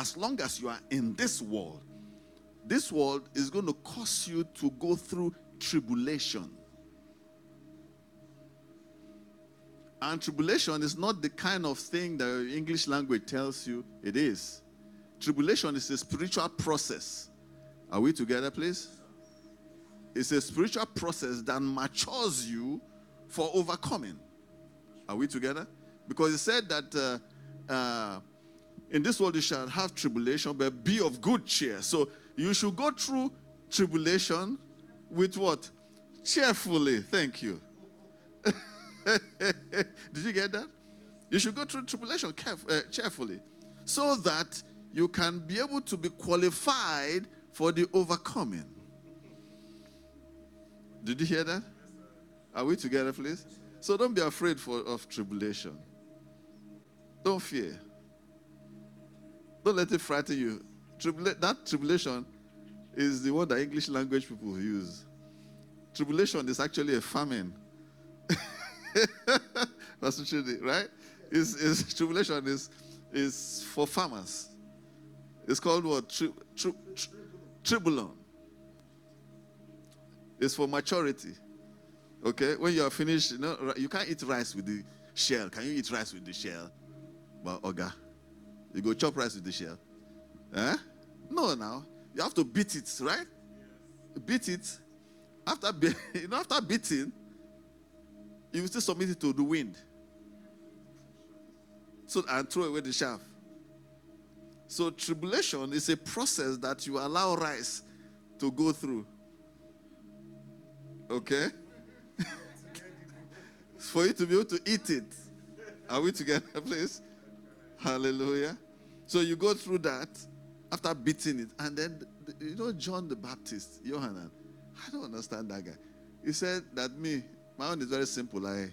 as long as you are in this world, this world is going to cause you to go through tribulation. And tribulation is not the kind of thing that the English language tells you it is. Tribulation is a spiritual process. Are we together, please? It's a spiritual process that matures you for overcoming. Are we together? Because it said that uh, uh, in this world you shall have tribulation, but be of good cheer. So you should go through tribulation with what? Cheerfully. Thank you. Did you get that? You should go through tribulation caref- uh, cheerfully so that you can be able to be qualified for the overcoming. Did you hear that? Are we together, please? So don't be afraid for, of tribulation. Don't fear. Don't let it frighten you. Tribula- that tribulation is the word that English language people use. Tribulation is actually a famine. That's Pastor Chidi, right? Is tribulation is is for farmers. It's called what? Tri, tri, tri, tribulum. It's for maturity. Okay, when you are finished, you know you can't eat rice with the shell. Can you eat rice with the shell? But Oga, you go chop rice with the shell. Eh? No, now you have to beat it, right? Beat it. After be- you know, after beating, you will still submit it to the wind. So and throw away the shaft. So tribulation is a process that you allow rice to go through. Okay? For you to be able to eat it. Are we together, please? Hallelujah. So you go through that after beating it, and then you know John the Baptist, Johanan. I don't understand that guy. He said that me, my own is very simple. I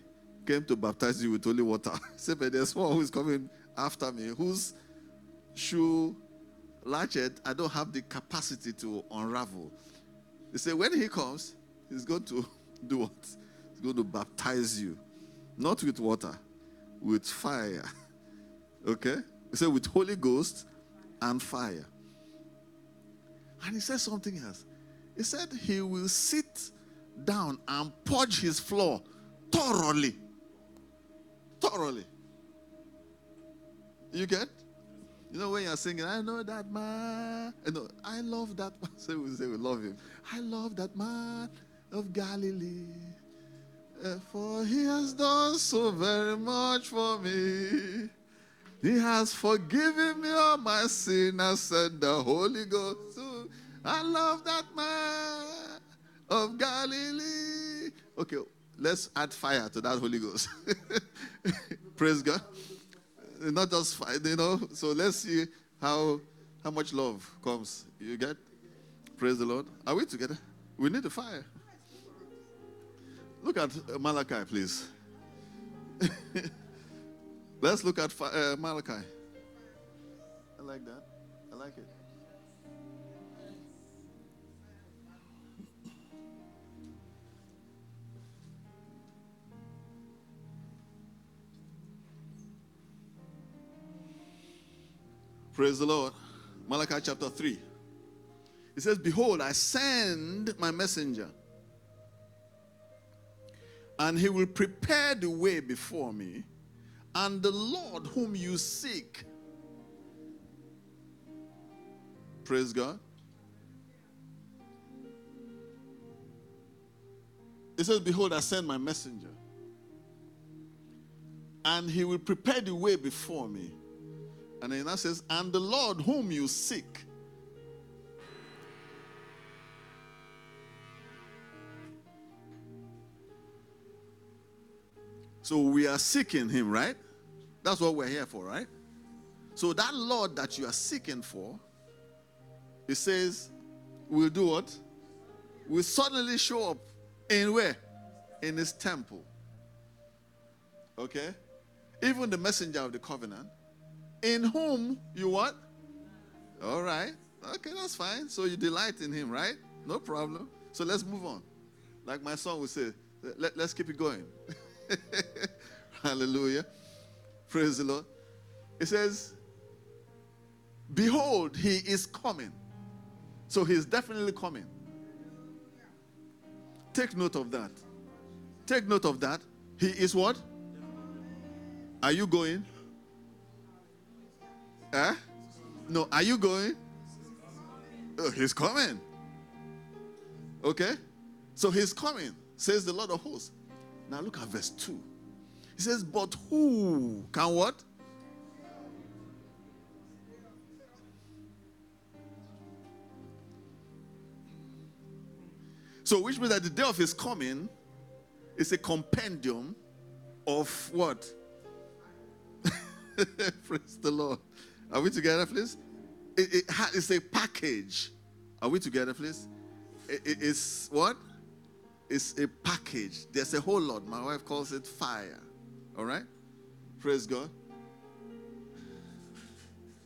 came to baptize you with holy water. He said, there's one who is coming after me, whose shoe latchet I don't have the capacity to unravel. He said, when he comes, he's going to do what? He's going to baptize you. Not with water, with fire. Okay? He said, with Holy Ghost and fire. And he said something else. He said, He will sit down and purge his floor thoroughly. Thoroughly. You get? You know when you're singing, I know that man. I know, I love that man. Say we say we love him. I love that man of Galilee. Uh, for he has done so very much for me. He has forgiven me all my sin and sent the Holy Ghost. too. I love that man of Galilee. Okay, let's add fire to that Holy Ghost. Praise God. Not just fire, you know. So let's see how how much love comes. You get? Praise the Lord. Are we together? We need the fire. Look at Malachi, please. Let's look at uh, Malachi. I like that. I like it. Praise the Lord. Malachi chapter 3. It says, Behold, I send my messenger, and he will prepare the way before me, and the Lord whom you seek. Praise God. It says, Behold, I send my messenger, and he will prepare the way before me. And then that says, And the Lord whom you seek. So we are seeking him, right? That's what we're here for, right? So that Lord that you are seeking for, it says, will do what? Will suddenly show up in where? In his temple. Okay? Even the messenger of the covenant, in whom you what? All right. Okay, that's fine. So you delight in him, right? No problem. So let's move on. Like my son would say, let, let's keep it going. Hallelujah. Praise the Lord. It says, Behold, he is coming. So he's definitely coming. Take note of that. Take note of that. He is what? Are you going? Eh? No, are you going? Oh, he's coming. Okay? So he's coming, says the Lord of hosts. Now look at verse 2. He says, But who can what? So, which means that the day of his coming is a compendium of what? Praise the Lord. Are we together, please? It, it it's a package. Are we together, please? It, it, it's what? It's a package. There's a whole lot. My wife calls it fire. All right? Praise God.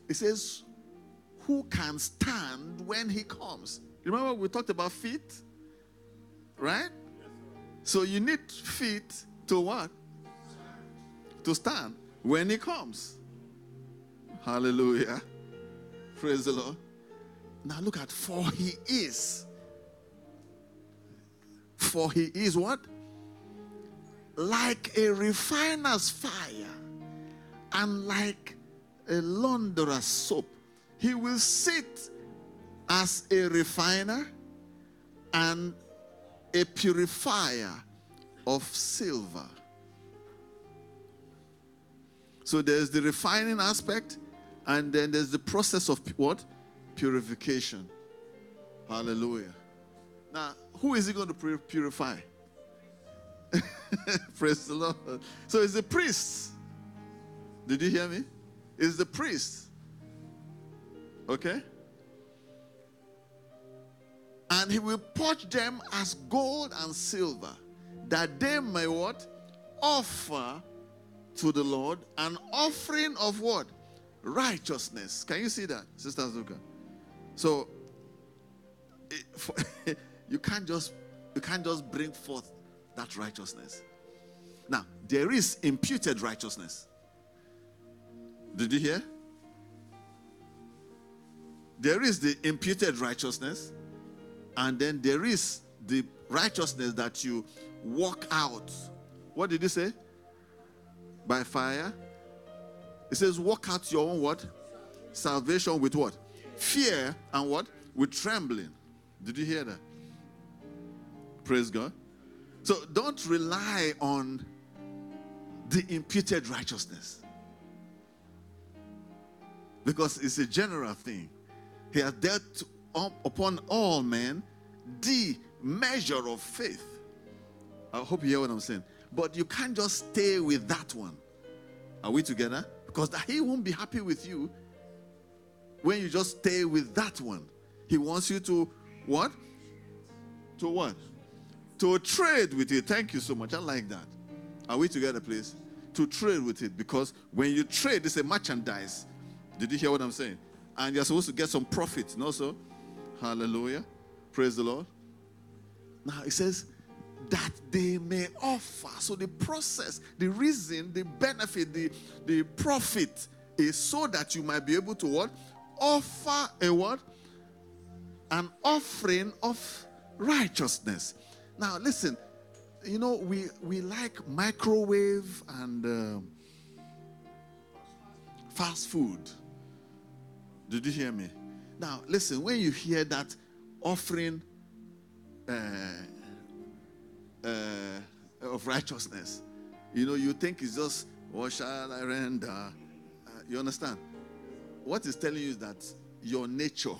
It says, Who can stand when he comes? Remember, we talked about feet? Right? So you need feet to what? To stand when he comes. Hallelujah. Praise the Lord. Now look at for he is. For he is what? Like a refiner's fire and like a launderer's soap. He will sit as a refiner and a purifier of silver. So there's the refining aspect, and then there's the process of what? Purification. Hallelujah. Now, who is he going to purify? Praise the Lord. So it's the priest. Did you hear me? It's the priest. Okay? And he will purge them as gold and silver, that they may what? Offer to the Lord an offering of what? Righteousness. Can you see that, Sister Zuka? So it, for, you can't just you can't just bring forth that righteousness. Now, there is imputed righteousness. Did you hear? There is the imputed righteousness and then there is the righteousness that you walk out. What did he say? By fire. It says, walk out your own what? Salvation with what? Fear and what? With trembling. Did you hear that? Praise God. So don't rely on the imputed righteousness. Because it's a general thing. He has dealt upon all men the measure of faith. I hope you hear what I'm saying. But you can't just stay with that one. Are we together? Because he won't be happy with you when you just stay with that one. He wants you to what? To what? To trade with it. Thank you so much. I like that. Are we together, please? To trade with it because when you trade, it's a merchandise. Did you hear what I'm saying? And you're supposed to get some profit, no, so? Hallelujah. Praise the Lord. Now it says that they may offer. So the process, the reason, the benefit, the, the profit is so that you might be able to what? Offer a what? An offering of righteousness. Now listen, you know, we, we like microwave and um, fast food. Did you hear me? Now, listen, when you hear that offering uh, uh, of righteousness, you know, you think it's just, what shall I render? Uh, you understand? What is telling you is that your nature.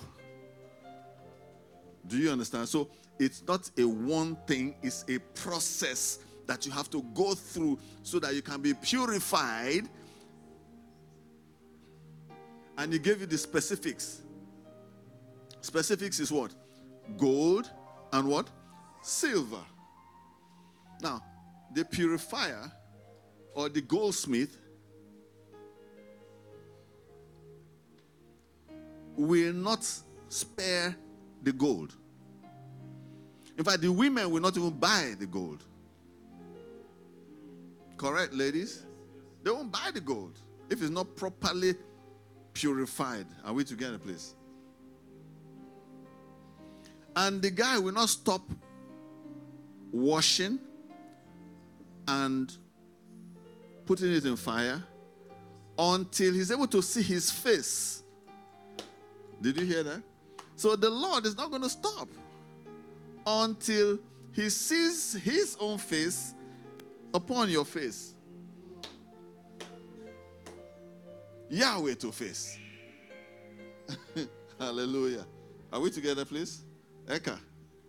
Do you understand? So it's not a one thing, it's a process that you have to go through so that you can be purified. And he gave you the specifics. Specifics is what? Gold and what? Silver. Now, the purifier or the goldsmith will not spare the gold. In fact, the women will not even buy the gold. Correct, ladies? They won't buy the gold if it's not properly purified. Are we together, please? And the guy will not stop washing and putting it in fire until he's able to see his face. Did you hear that? So the Lord is not going to stop until he sees his own face upon your face. Yahweh to face. Hallelujah. Are we together, please? Eka,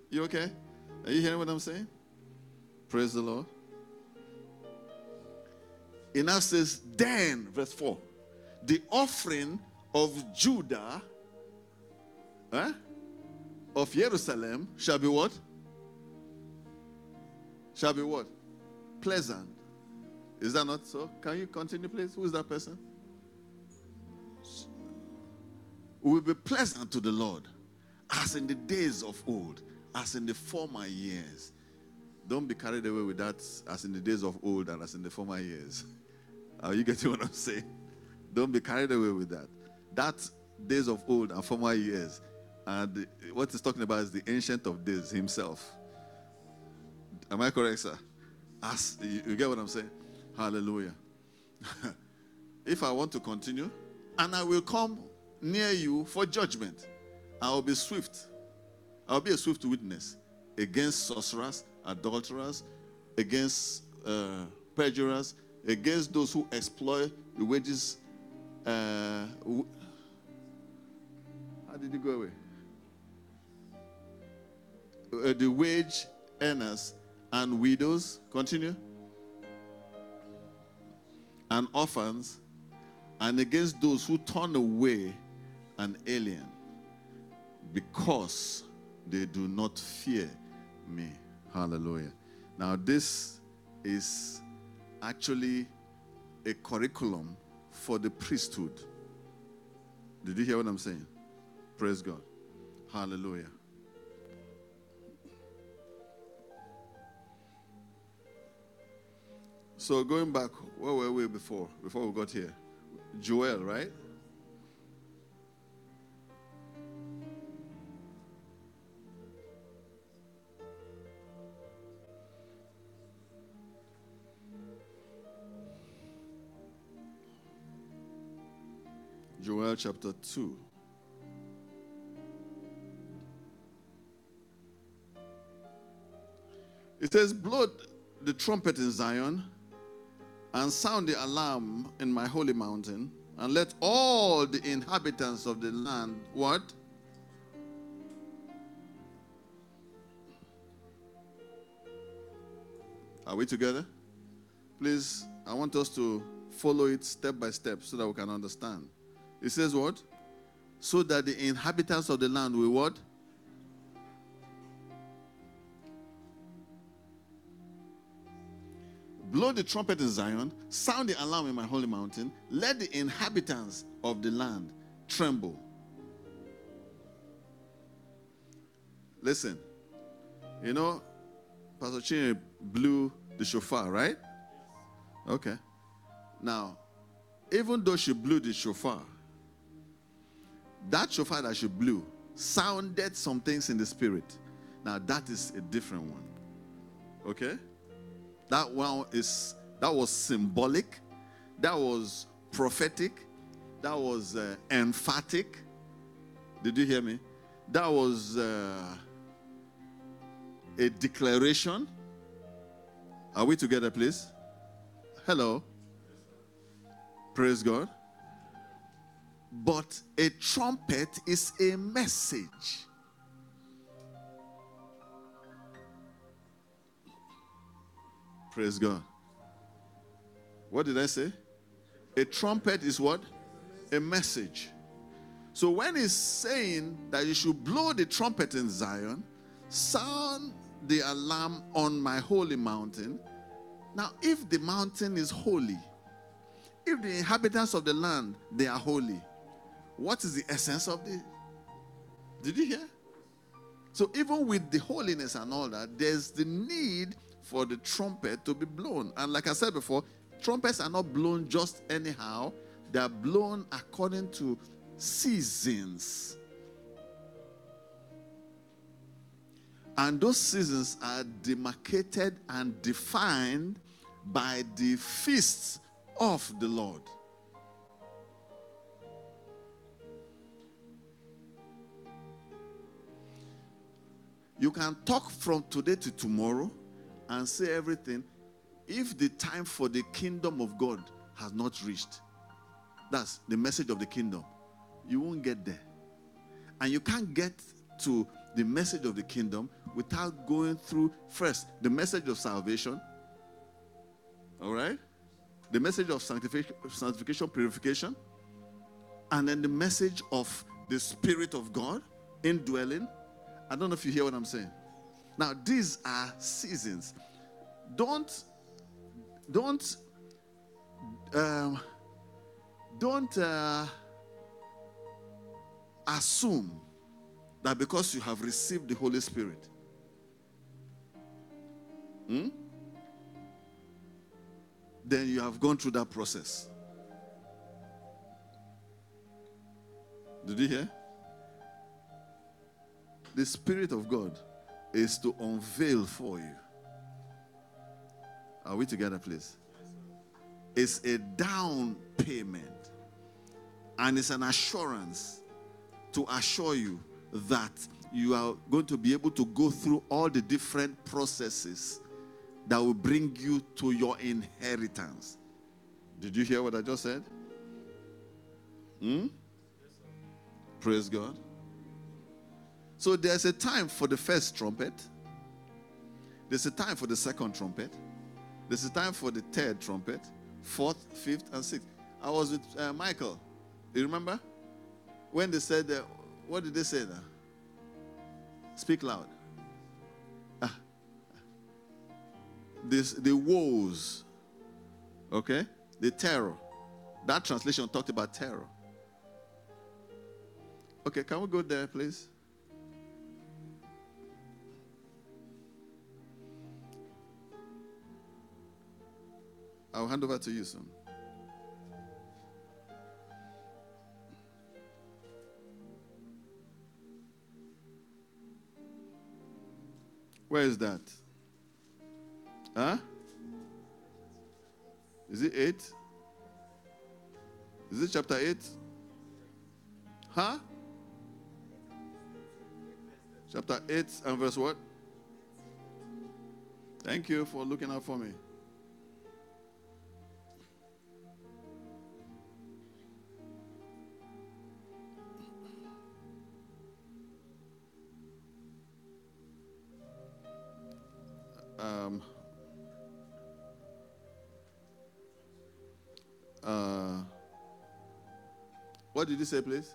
you okay? Are you hearing what I'm saying? Praise the Lord. It now says, then, verse 4, the offering of Judah, eh, of Jerusalem, shall be what? Shall be what? Pleasant. Is that not so? Can you continue, please? Who is that person? Will be pleasant to the Lord as in the days of old, as in the former years. Don't be carried away with that as in the days of old and as in the former years. Are you getting what I'm saying? Don't be carried away with that. That days of old and former years. And what he's talking about is the ancient of days himself. Am I correct, sir? As you, you get what I'm saying? Hallelujah. if I want to continue, and I will come near you for judgment. I will be swift. I will be a swift witness against sorcerers, adulterers, against uh, perjurers, against those who exploit the wages. Uh, how did he go away? Uh, the wage earners and widows. Continue. And orphans, and against those who turn away an alien because they do not fear me. Hallelujah. Now, this is actually a curriculum for the priesthood. Did you hear what I'm saying? Praise God. Hallelujah. So, going back, where were we before? Before we got here? Joel, right? Joel chapter 2. It says, Blow the trumpet in Zion and sound the alarm in my holy mountain, and let all the inhabitants of the land what? Are we together? Please, I want us to follow it step by step so that we can understand. It says what? So that the inhabitants of the land will what? Blow the trumpet in Zion, sound the alarm in my holy mountain, let the inhabitants of the land tremble. Listen, you know, Pastor Chin blew the shofar, right? Okay. Now, even though she blew the shofar, that shofar that she blew sounded some things in the spirit. Now, that is a different one. Okay? That one is that was symbolic, that was prophetic, that was uh, emphatic. Did you hear me? That was uh, a declaration. Are we together, please? Hello. Praise God. But a trumpet is a message. Praise God. What did I say? A trumpet is what? A message. So when he's saying that you should blow the trumpet in Zion, sound the alarm on my holy mountain. Now, if the mountain is holy, if the inhabitants of the land they are holy, what is the essence of the? Did you hear? So even with the holiness and all that, there's the need for the trumpet to be blown. And like I said before, trumpets are not blown just anyhow. they are blown according to seasons. And those seasons are demarcated and defined by the feasts of the Lord. You can talk from today to tomorrow and say everything if the time for the kingdom of God has not reached. That's the message of the kingdom. You won't get there. And you can't get to the message of the kingdom without going through first the message of salvation. All right? The message of sanctification, sanctification, purification. And then the message of the Spirit of God indwelling. I don't know if you hear what I'm saying. Now, these are seasons. Don't, don't, um, don't uh, assume that because you have received the Holy Spirit, hmm, then you have gone through that process. Did you hear? The Spirit of God is to unveil for you. Are we together, please? It's a down payment and it's an assurance to assure you that you are going to be able to go through all the different processes that will bring you to your inheritance. Did you hear what I just said? Hmm? Praise God. So there's a time for the first trumpet. There's a time for the second trumpet. There's a time for the third trumpet, fourth, fifth, and sixth. I was with uh, Michael. You remember? When they said, uh, what did they say there? Speak loud. Ah. This, the woes, okay? The terror. That translation talked about terror. Okay, can we go there, please? I'll hand over to you soon. Where is that? Huh? Is it 8? Is it chapter 8? Huh? Chapter 8 and verse what? Thank you for looking out for me. Um, uh, what did you say, please?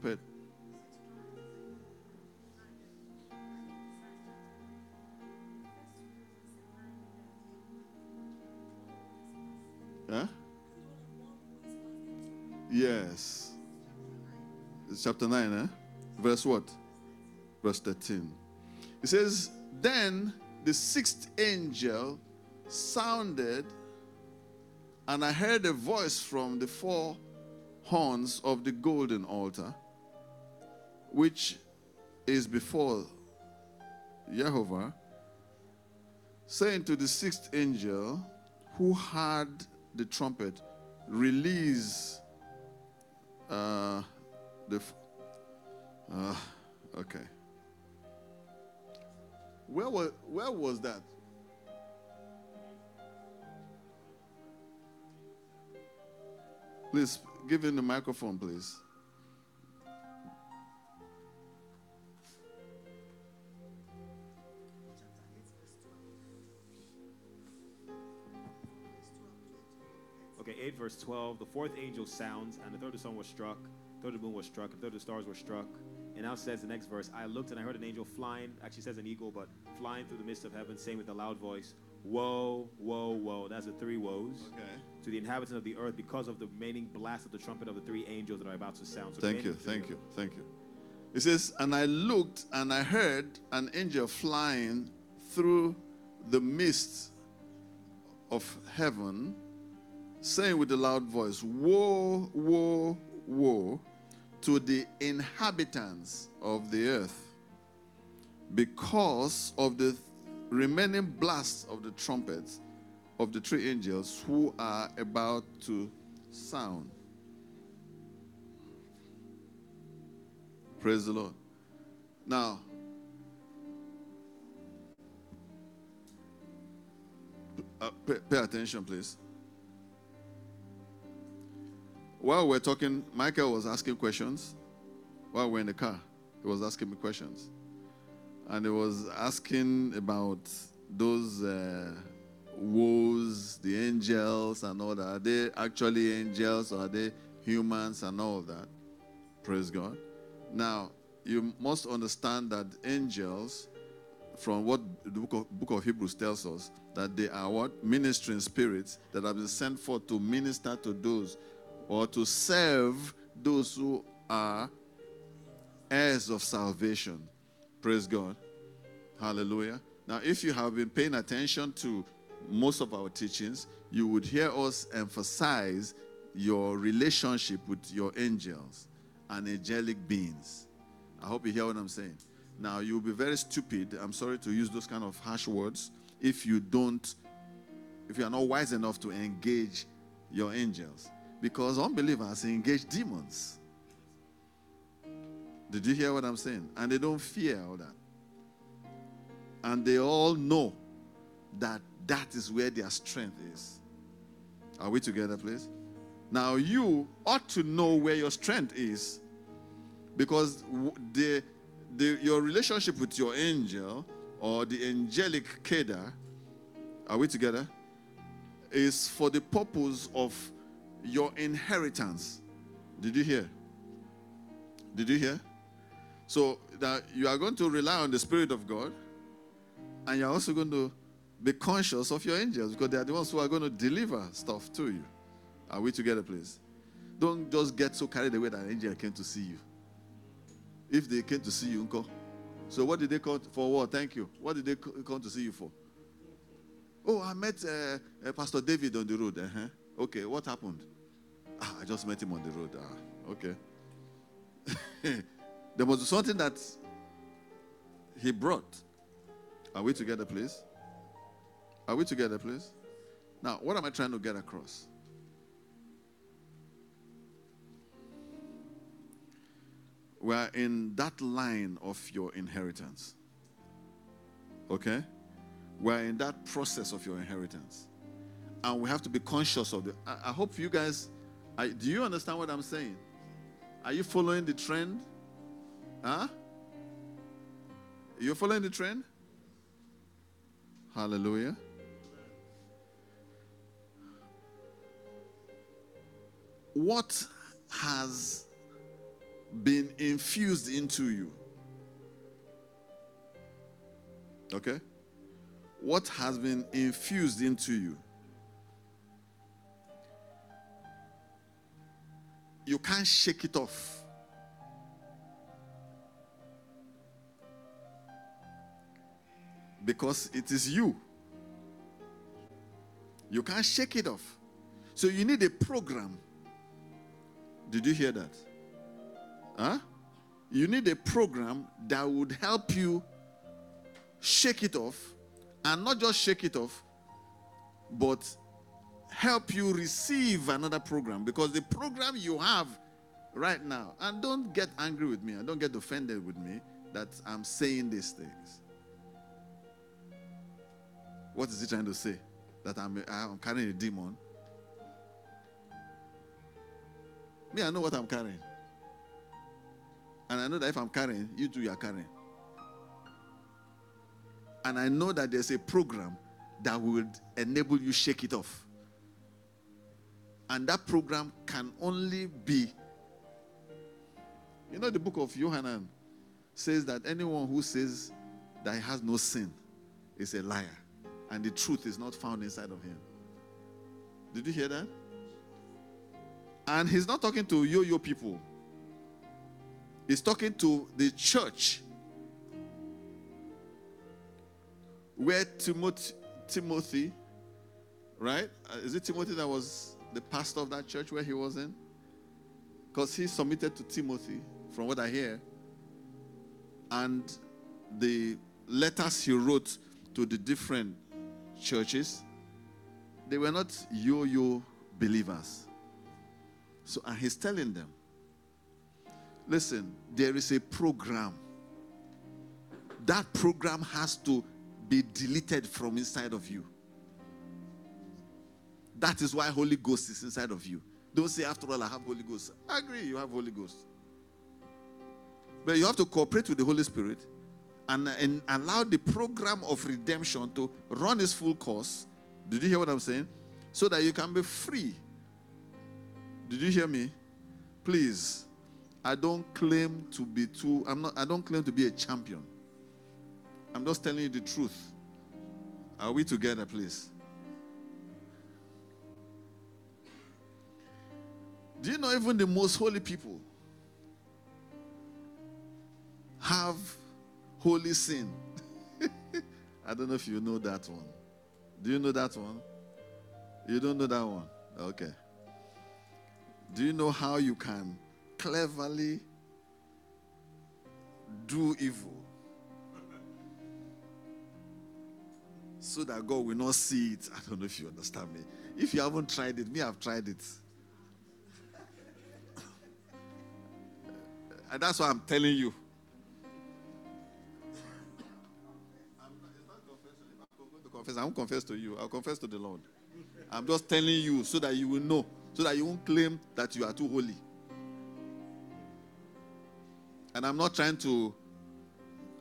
Trumpet. Huh? Yes. It's chapter 9, eh? Verse what? Verse 13. It says, Then the sixth angel sounded, and I heard a voice from the four horns of the golden altar, which is before Jehovah, saying to the sixth angel who had the trumpet, release uh, the. Uh, okay. Where was, where was that? Please give him the microphone, please. Okay, 8 verse 12. The fourth angel sounds, and the third of the sun was struck, the third of the moon was struck, the third of the stars were struck, And now says the next verse I looked and I heard an angel flying, actually says an eagle, but flying through the midst of heaven, saying with a loud voice, Woe, woe, woe. That's the three woes. Okay. To the inhabitants of the earth because of the remaining blast of the trumpet of the three angels that are about to sound. So Thank you, thank you, thank you. It says, And I looked and I heard an angel flying through the midst of heaven, saying with a loud voice, Woe, woe, woe to the inhabitants of the earth because of the remaining blast of the trumpets of the three angels who are about to sound. Praise the Lord. Now, uh, pay, pay attention, please. While we're talking, Michael was asking questions. While we're in the car, he was asking me questions. And he was asking about those uh, woes, the angels, and all that. Are they actually angels or are they humans and all that? Praise God. Now, you must understand that angels, from what the book of, book of Hebrews tells us, that they are what? Ministering spirits that have been sent forth to minister to those or to serve those who are heirs of salvation. Praise God. Hallelujah. Now, if you have been paying attention to most of our teachings, you would hear us emphasize your relationship with your angels and angelic beings. I hope you hear what I'm saying. Now, you'll be very stupid. I'm sorry to use those kind of harsh words if you don't, if you are not wise enough to engage your angels. Because unbelievers engage demons. Did you hear what I'm saying? And they don't fear all that. And they all know that that is where their strength is. Are we together, please? Now, you ought to know where your strength is because the, the, your relationship with your angel or the angelic Kedar, are we together? Is for the purpose of your inheritance. Did you hear? Did you hear? So that you are going to rely on the Spirit of God, and you're also going to be conscious of your angels because they are the ones who are going to deliver stuff to you. Are we together, please? Don't just get so carried away that an angel came to see you. If they came to see you, uncle. So what did they come for? What? Thank you. What did they come to see you for? Oh, I met uh, uh, Pastor David on the road. Uh-huh. Okay, what happened? Ah, I just met him on the road. Ah, okay. there was something that he brought. Are we together, please? Are we together, please? Now, what am I trying to get across? We're in that line of your inheritance. Okay? We're in that process of your inheritance. And we have to be conscious of it. I, I hope you guys, I, do you understand what I'm saying? Are you following the trend? Huh? You're following the trend? Hallelujah. What has been infused into you? Okay? What has been infused into you? You can't shake it off. Because it is you. You can't shake it off. So you need a program. Did you hear that? Huh? You need a program that would help you shake it off and not just shake it off, but help you receive another program because the program you have right now, and don't get angry with me and don't get offended with me that I'm saying these things. What is he trying to say? That I'm, I'm carrying a demon? Me, I know what I'm carrying. And I know that if I'm carrying, you too, you are carrying. And I know that there's a program that would enable you shake it off. And that program can only be, you know, the book of Yohanan says that anyone who says that he has no sin is a liar, and the truth is not found inside of him. Did you hear that? And he's not talking to yo yo people, he's talking to the church where Timothy, Timothy right? Uh, is it Timothy that was the pastor of that church where he was in? Because he submitted to Timothy, from what I hear. And the letters he wrote to the different churches, they were not yo yo believers. So, and he's telling them, listen, there is a program. That program has to be deleted from inside of you. That is why Holy Ghost is inside of you. Don't say, after all, I have Holy Ghost. I agree, you have Holy Ghost. But you have to cooperate with the Holy Spirit and, and allow the program of redemption to run its full course. Did you hear what I'm saying? So that you can be free. Did you hear me? Please, I don't claim to be too, I'm not, I don't claim to be a champion. I'm just telling you the truth. Are we together, please? Do you know even the most holy people have holy sin? I don't know if you know that one. Do you know that one? You don't know that one? Okay. Do you know how you can cleverly do evil so that God will not see it? I don't know if you understand me. If you haven't tried it, me, I've tried it. And that's why I'm telling you. I'm not, going to confess. I won't confess to you. I'll confess to the Lord. I'm just telling you so that you will know, so that you won't claim that you are too holy. And I'm not trying to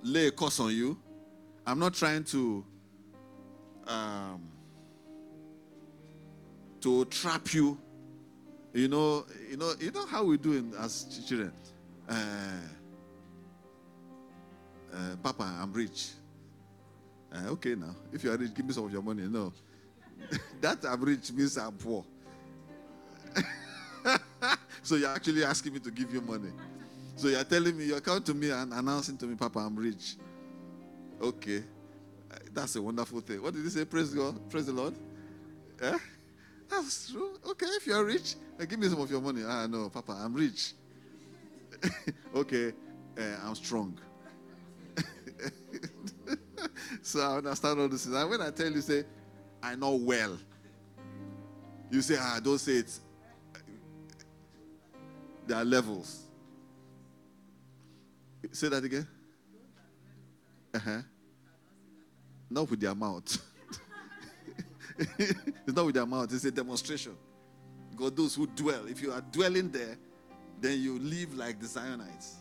lay a curse on you. I'm not trying to um, to trap you. You know, you know, you know how we do it as children. Uh, uh, Papa, I'm rich. Uh, okay, now, if you are rich, give me some of your money. No. that I'm rich means I'm poor. so you're actually asking me to give you money. So you're telling me, you're coming to me and announcing to me, Papa, I'm rich. Okay. That's a wonderful thing. What did he say? Praise God. Praise the Lord. Yeah? That's true. Okay, if you're rich, give me some of your money. Ah, no, Papa, I'm rich. okay, uh, I'm strong. so I understand all this. And when I tell you, say, I know well. You say, ah, don't say it. There are levels. Say that again. Uh huh. Not with their mouth. it's not with their mouth, it's a demonstration. God, those who dwell, if you are dwelling there, then you live like the Zionites.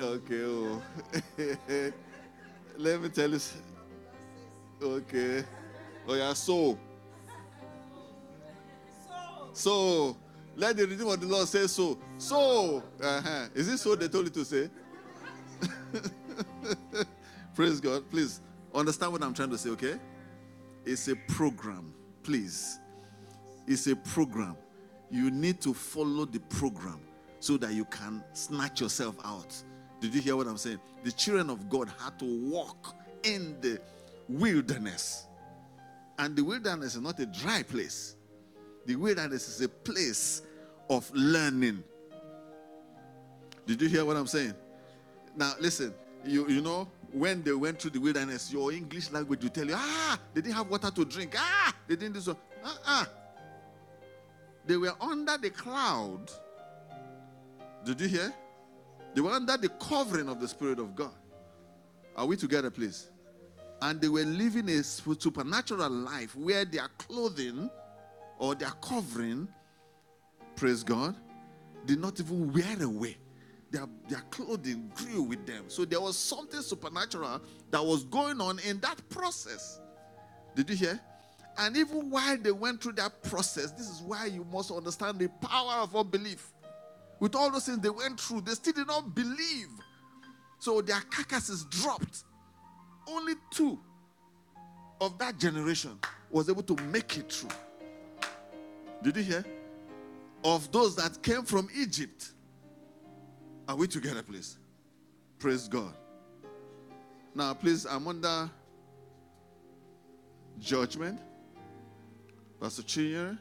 Okay. Oh. Let me tell you. Okay. Oh yeah. So. So. Let the redeemer of the Lord say so. So. Uh-huh. Is it so they told you to say? Praise God. Please understand what I'm trying to say, okay? It's a program. Please. It's a program. You need to follow the program so that you can snatch yourself out. Did you hear what I'm saying? The children of God had to walk in the wilderness. And the wilderness is not a dry place, the wilderness is a place of learning. Did you hear what I'm saying? Now, listen, you, you know, when they went through the wilderness, your English language will tell you, ah, they didn't have water to drink. Ah, they didn't do so. Ah, ah. They were under the cloud. Did you hear? They were under the covering of the Spirit of God. Are we together, please? And they were living a supernatural life where their clothing or their covering, praise God, did not even wear away their, their clothing grew with them. So there was something supernatural that was going on in that process. Did you hear? And even while they went through that process, this is why you must understand the power of unbelief. With all those things they went through, they still did not believe. So their carcasses dropped. Only two of that generation was able to make it through. Did you hear? Of those that came from Egypt. Are we together, please? Praise God. Now, please, I'm under judgment. Pastor Chinyere,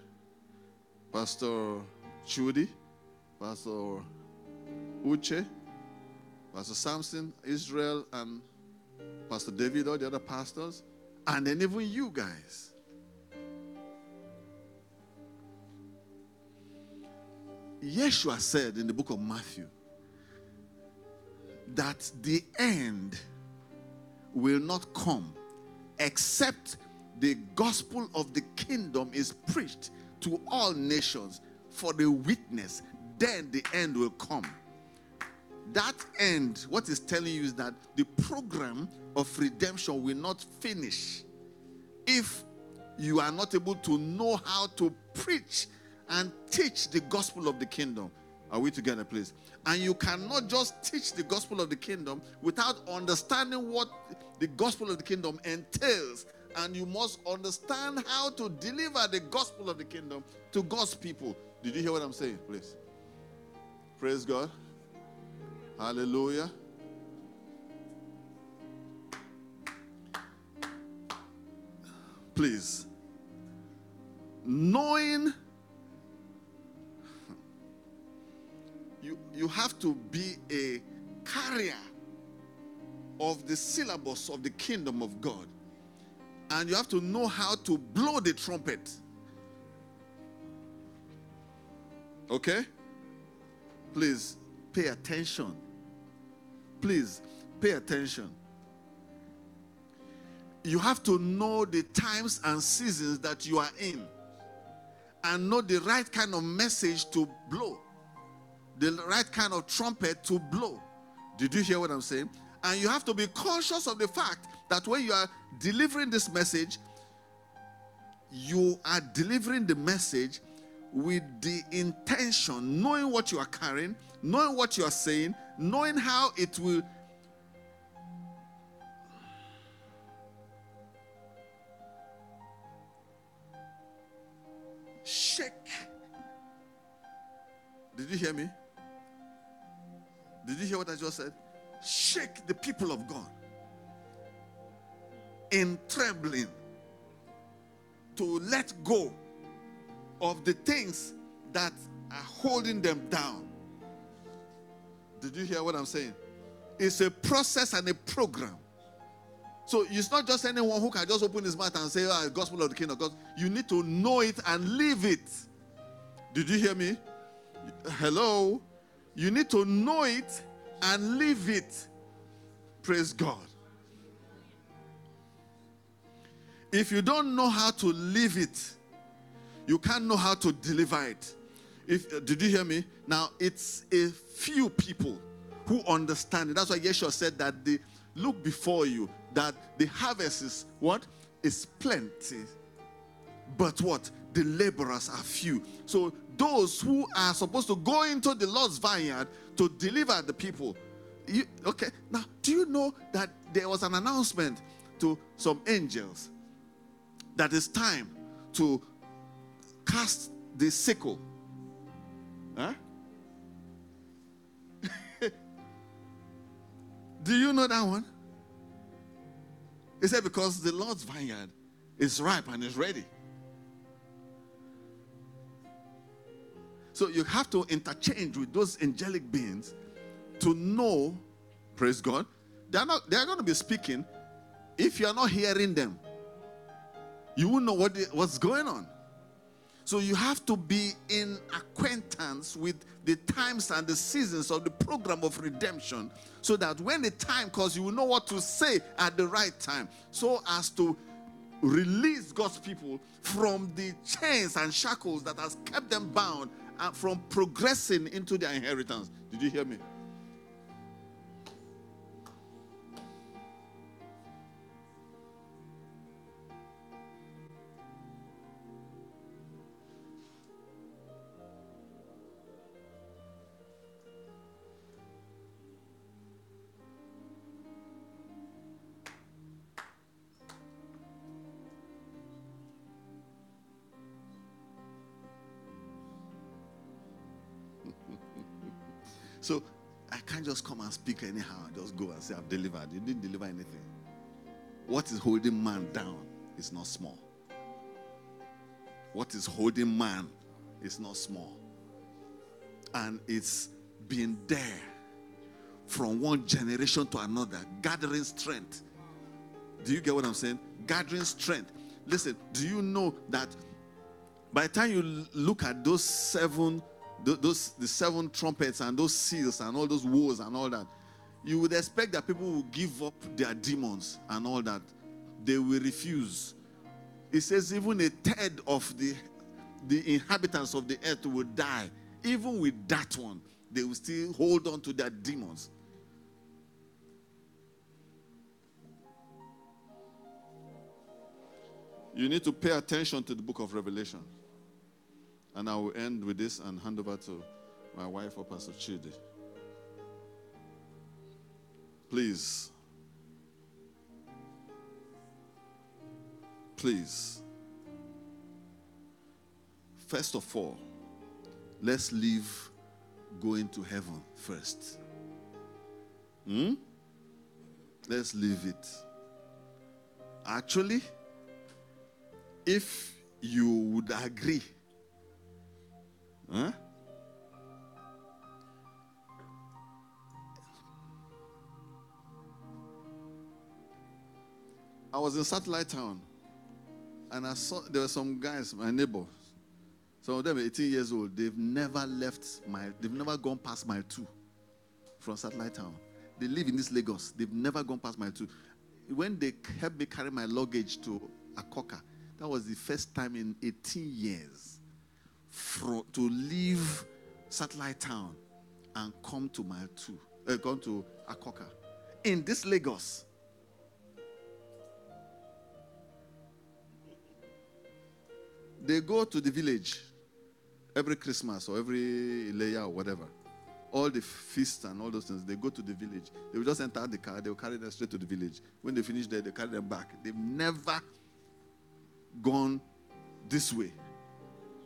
Pastor Chudi, Pastor Uche, Pastor Samson, Israel, and Pastor David, all the other pastors, and then even you guys. Yeshua said in the book of Matthew that the end will not come except the gospel of the kingdom is preached to all nations for the witness, then the end will come. That end, what is telling you is that the program of redemption will not finish if you are not able to know how to preach and teach the gospel of the kingdom. Are we together, please? And you cannot just teach the gospel of the kingdom without understanding what the gospel of the kingdom entails. And you must understand how to deliver the gospel of the kingdom to God's people. Did you hear what I'm saying, please? Praise God. Hallelujah. Please. Knowing you, have to be a carrier of the syllabus of the kingdom of God. And you have to know how to blow the trumpet. Okay? Please pay attention. Please pay attention. You have to know the times and seasons that you are in and know the right kind of message to blow, the right kind of trumpet to blow. Did you hear what I'm saying? And you have to be conscious of the fact that when you are delivering this message, you are delivering the message with the intention, knowing what you are carrying, knowing what you are saying, knowing how it will shake. Did you hear me? Did you hear what I just said? Shake the people of God in trembling to let go of the things that are holding them down. Did you hear what I'm saying? It's a process and a program. So it's not just anyone who can just open his mouth and say, oh, gospel of the kingdom of God. You need to know it and live it. Did you hear me? Hello? You need to know it and live it. Praise God. If you don't know how to live it, you can't know how to deliver it. If uh, did you hear me? Now it's a few people who understand it. That's why Yeshua said that the look before you that the harvest is what is plenty, but what the laborers are few. So those who are supposed to go into the Lord's vineyard to deliver the people. You, okay, now do you know that there was an announcement to some angels that it's time to cast the sickle? Huh? do you know that one? He said, because the Lord's vineyard is ripe and is ready. So you have to interchange with those angelic beings to know, praise God, they're not they're going to be speaking. If you're not hearing them, you won't know what they, what's going on. So you have to be in acquaintance with the times and the seasons of the program of redemption so that when the time comes, you will know what to say at the right time so as to release God's people from the chains and shackles that has kept them bound Uh, from progressing into their inheritance. Did you hear me? And speak anyhow, just go and say I've delivered. You didn't deliver anything. What is holding man down is not small. What is holding man is not small. And it's been there from one generation to another, gathering strength. Do you get what I'm saying? Gathering strength. Listen, do you know that by the time you look at those seven, those the seven trumpets and those seals and all those woes and all that, you would expect that people will give up their demons and all that. They will refuse. It says even a third of the the inhabitants of the earth will die. Even with that one, they will still hold on to their demons. You need to pay attention to the book of Revelation. And I will end with this and hand over to my wife or Pastor Chidi. Please. Please. First of all, let's leave going to heaven first. Hmm? Let's leave it. Actually, if you would agree, huh? I was in Satellite Town and I saw there were some guys, my neighbors. Some of them 18 years old. They've never left my, they've never gone past mile two from Satellite Town. They live in this Lagos. They've never gone past mile two. When they helped me carry my luggage to Akoka, that was the first time in 18 years to leave Satellite Town and come to Mile 2, uh, come to Akoka. In this Lagos. They go to the village every Christmas or every layer or whatever. All the feasts and all those things, they go to the village. They will just enter the car, they will carry them straight to the village. When they finish there, they carry them back. They've never gone this way.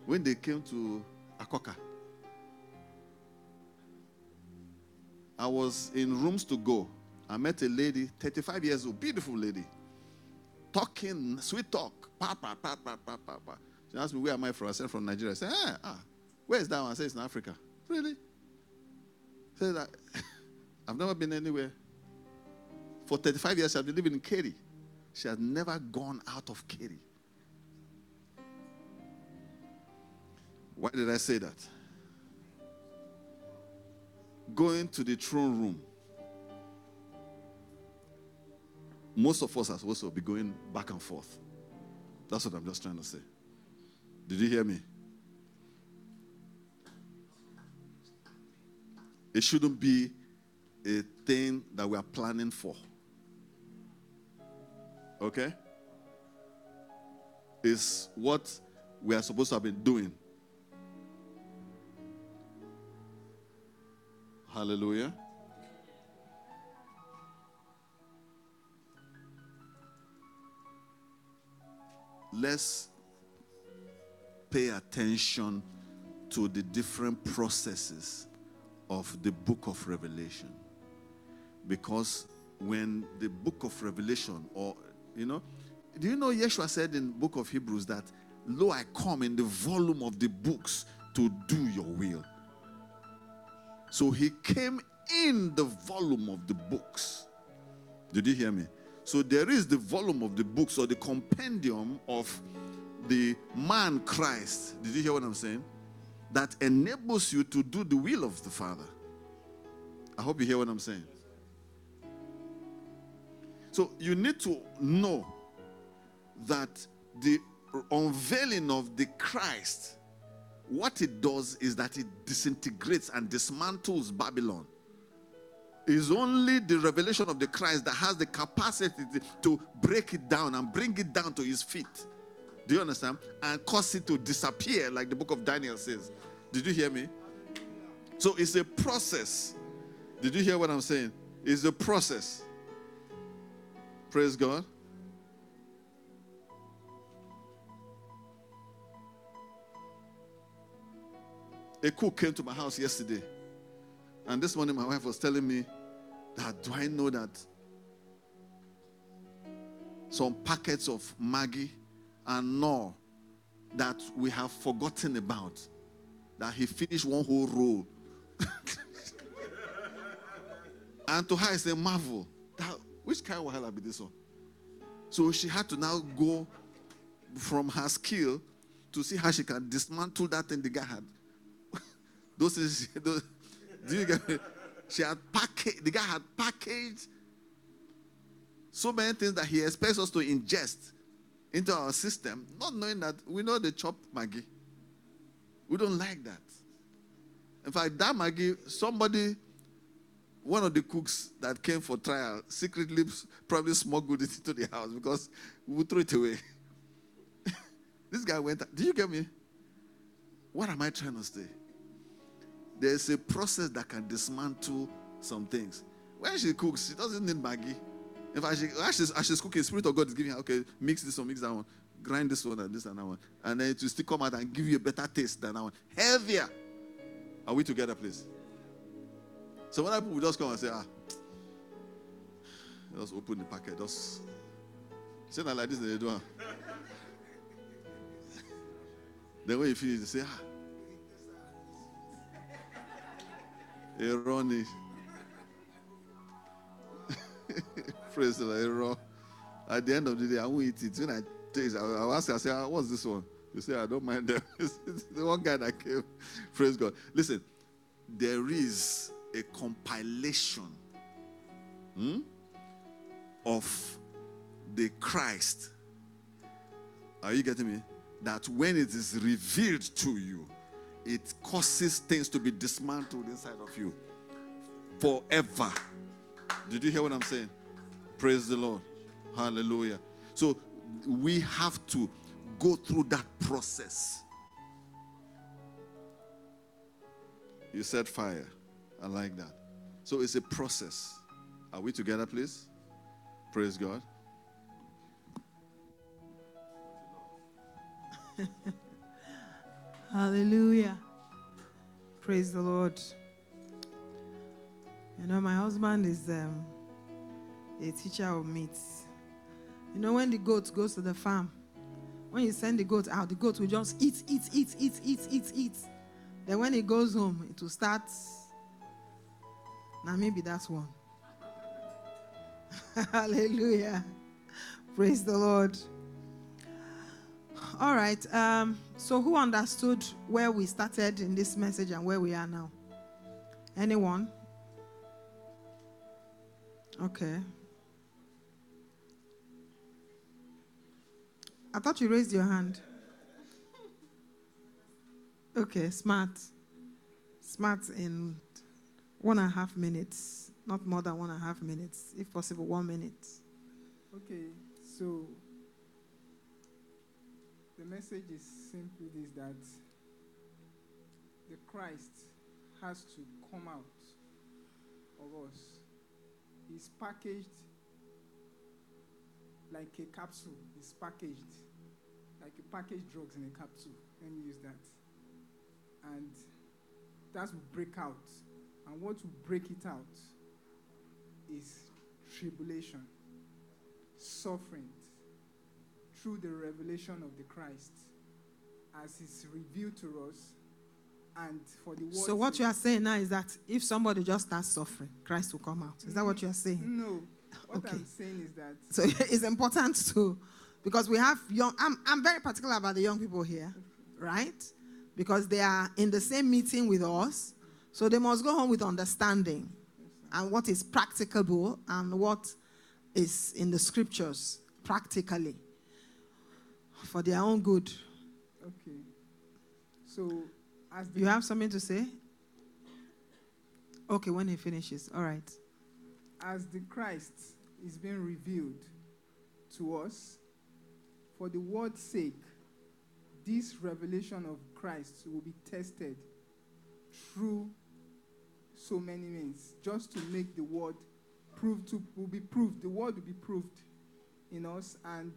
When they came to Akoka, I was in rooms to go. I met a lady, 35 years old, beautiful lady, talking, sweet talk. Pa, pa, pa, pa, pa, pa, pa. She asked me, Where am I from? I said, From Nigeria. I said, ah, ah, where is that one? I said, It's in Africa. Really? I said, I've never been anywhere. For 35 years, I've been living in Keri. She has never gone out of Keri. Why did I say that? Going to the throne room. Most of us are supposed to be going back and forth. That's what I'm just trying to say. Did you hear me? It shouldn't be a thing that we are planning for. Okay? It's what we are supposed to have been doing Hallelujah. Let's pay attention to the different processes of the book of Revelation. Because when the book of Revelation, or, you know, do you know Yeshua said in book of Hebrews that, Lo, I come in the volume of the books to do your will. So he came in the volume of the books. Did you hear me? So there is the volume of the books or the compendium of the man Christ. Did you hear what I'm saying? That enables you to do the will of the Father. I hope you hear what I'm saying. So you need to know that the unveiling of the Christ what it does is that it disintegrates and dismantles Babylon. It's only the revelation of the Christ that has the capacity to break it down and bring it down to his feet. Do you understand? And cause it to disappear, like the book of Daniel says. Did you hear me? So it's a process. Did you hear what I'm saying? It's a process. Praise God. A cook came to my house yesterday And this morning, my wife was telling me that do I know that some packets of Maggi and Knorr that we have forgotten about, that he finished one whole roll. and to her, it's a marvel. That, which kind of wahala be this one? So she had to now go from her skill to see how she can dismantle that thing the guy had. Those is those, do you get it? She had packaged, the guy had packaged so many things that he expects us to ingest into our system, not knowing that we know the chop Maggi. We don't like that. In fact, that Maggi, somebody, one of the cooks that came for trial, secretly probably smuggled it into the house because we threw it away. this guy went, Did you get me? What am I trying to say? There's a process that can dismantle some things. When she cooks, she doesn't need Maggi. In fact, she, as, she's, as she's cooking, Spirit of God is giving her, okay, mix this one, mix that one, grind this one and this and that one. And then it will still come out and give you a better taste than that one. Heavier. Are we together, please? So when people just come and say, ah, just open the packet, just say that like this, they do. Huh? then when you finish, they say, ah, ironic. Praise the Lord. At the end of the day, I won't eat it. When I taste, I'll ask, I say, ah, what's this one? You say, I don't mind them. the one guy that came. Praise God. Listen, there is a compilation hmm, of the Christ. Are you getting me? That when it is revealed to you, it causes things to be dismantled inside of you forever. Did you hear what I'm saying? Praise the Lord. Hallelujah. So we have to go through that process. You said fire. I like that. So it's a process. Are we together, please? Praise God. Hallelujah. Praise the Lord. You know, my husband is um, a teacher of meats. You know, when the goat goes to the farm, when you send the goat out, the goat will just eat, eat, eat, eat, eat, eat, eat. Then when it goes home, it will start. Now, maybe that's one. Hallelujah. Praise the Lord. All right. Um, so, who understood where we started in this message and where we are now? Anyone? Okay. I thought you raised your hand. Okay, smart. Smart in one and a half minutes, not more than one and a half minutes, if possible, one minute. Okay, so the message is simply this that the Christ has to come out of us. He's packaged like a capsule. It's packaged like a packaged drugs in a capsule. Let me use that. And that will break out. And what will break it out is tribulation, suffering, through the revelation of the Christ as it's revealed to us and for the So what you are saying now is that if somebody just starts suffering, Christ will come out. Is that what you are saying? No. What okay. I'm saying is that So it's important to because we have young I'm I'm very particular about the young people here, right? Because they are in the same meeting with us. So they must go home with understanding and what is practicable and what is in the scriptures practically for their own good. Okay. So, as you have something to say? Okay, when he finishes. All right. As the Christ is being revealed to us, for the word's sake, this revelation of Christ will be tested through so many means, just to make the word prove to will be proved. The word will be proved in us, and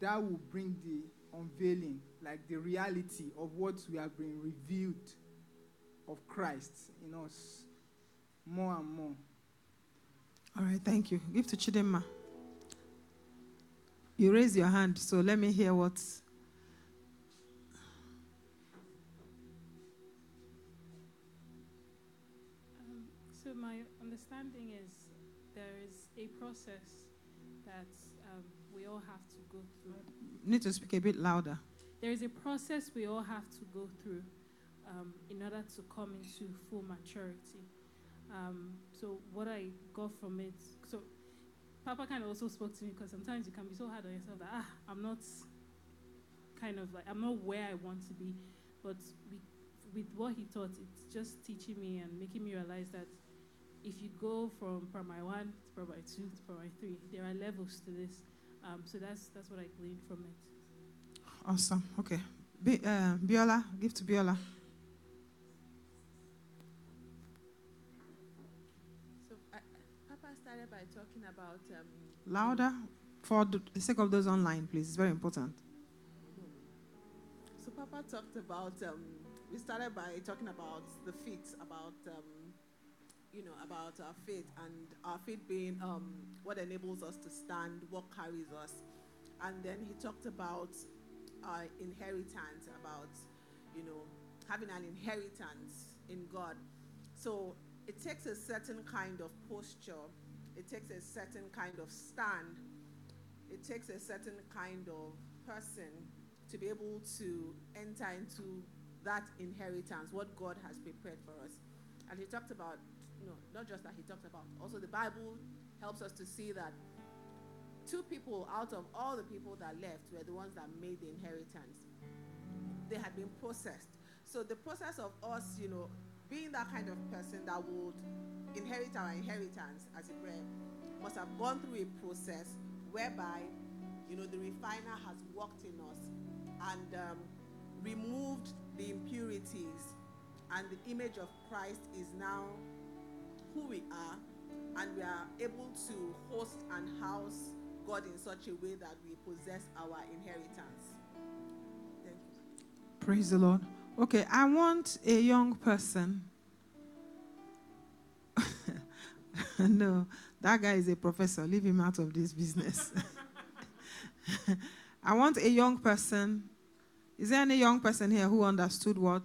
that will bring the unveiling, like the reality of what we have been revealed of Christ in us. more and more. All right, thank you. Give to Chidinma. You raise your hand, so let me hear what. Um, so my understanding is there is a process that um, we all have to go through. You need to speak a bit louder. There is a process we all have to go through um, in order to come into full maturity. Um, so what I got from it, so Papa kind of also spoke to me because sometimes you can be so hard on yourself that ah, I'm not kind of like I'm not where I want to be, but with, with what he taught, it's just teaching me and making me realize that if you go from primary one to primary two to primary three, there are levels to this. Um, so that's that's what I gleaned from it. Awesome. Okay. Bi- uh, Biola, give to Biola. So I, Papa started by talking about um, Louder for the sake of those online, please. It's very important. So Papa talked about. Um, we started by talking about the feet, about um, you know, about our faith and our faith being um, what enables us to stand, what carries us, and then he talked about our inheritance, about you know having an inheritance in God. So it takes a certain kind of posture, it takes a certain kind of stand, it takes a certain kind of person to be able to enter into that inheritance, what God has prepared for us. And he talked about, know, not just that he talked about, also the Bible helps us to see that two people out of all the people that left were the ones that made the inheritance. They had been processed. So the process of us, you know, being that kind of person that would inherit our inheritance, as it were, must have gone through a process whereby, you know, the refiner has worked in us and um, removed the impurities, and the image of Christ is now who we are, and we are able to host and house God in such a way that we possess our inheritance. Thank you. Praise the Lord. Okay, I want a young person. no, that guy is a professor. Leave him out of this business. I want a young person. Is there any young person here who understood what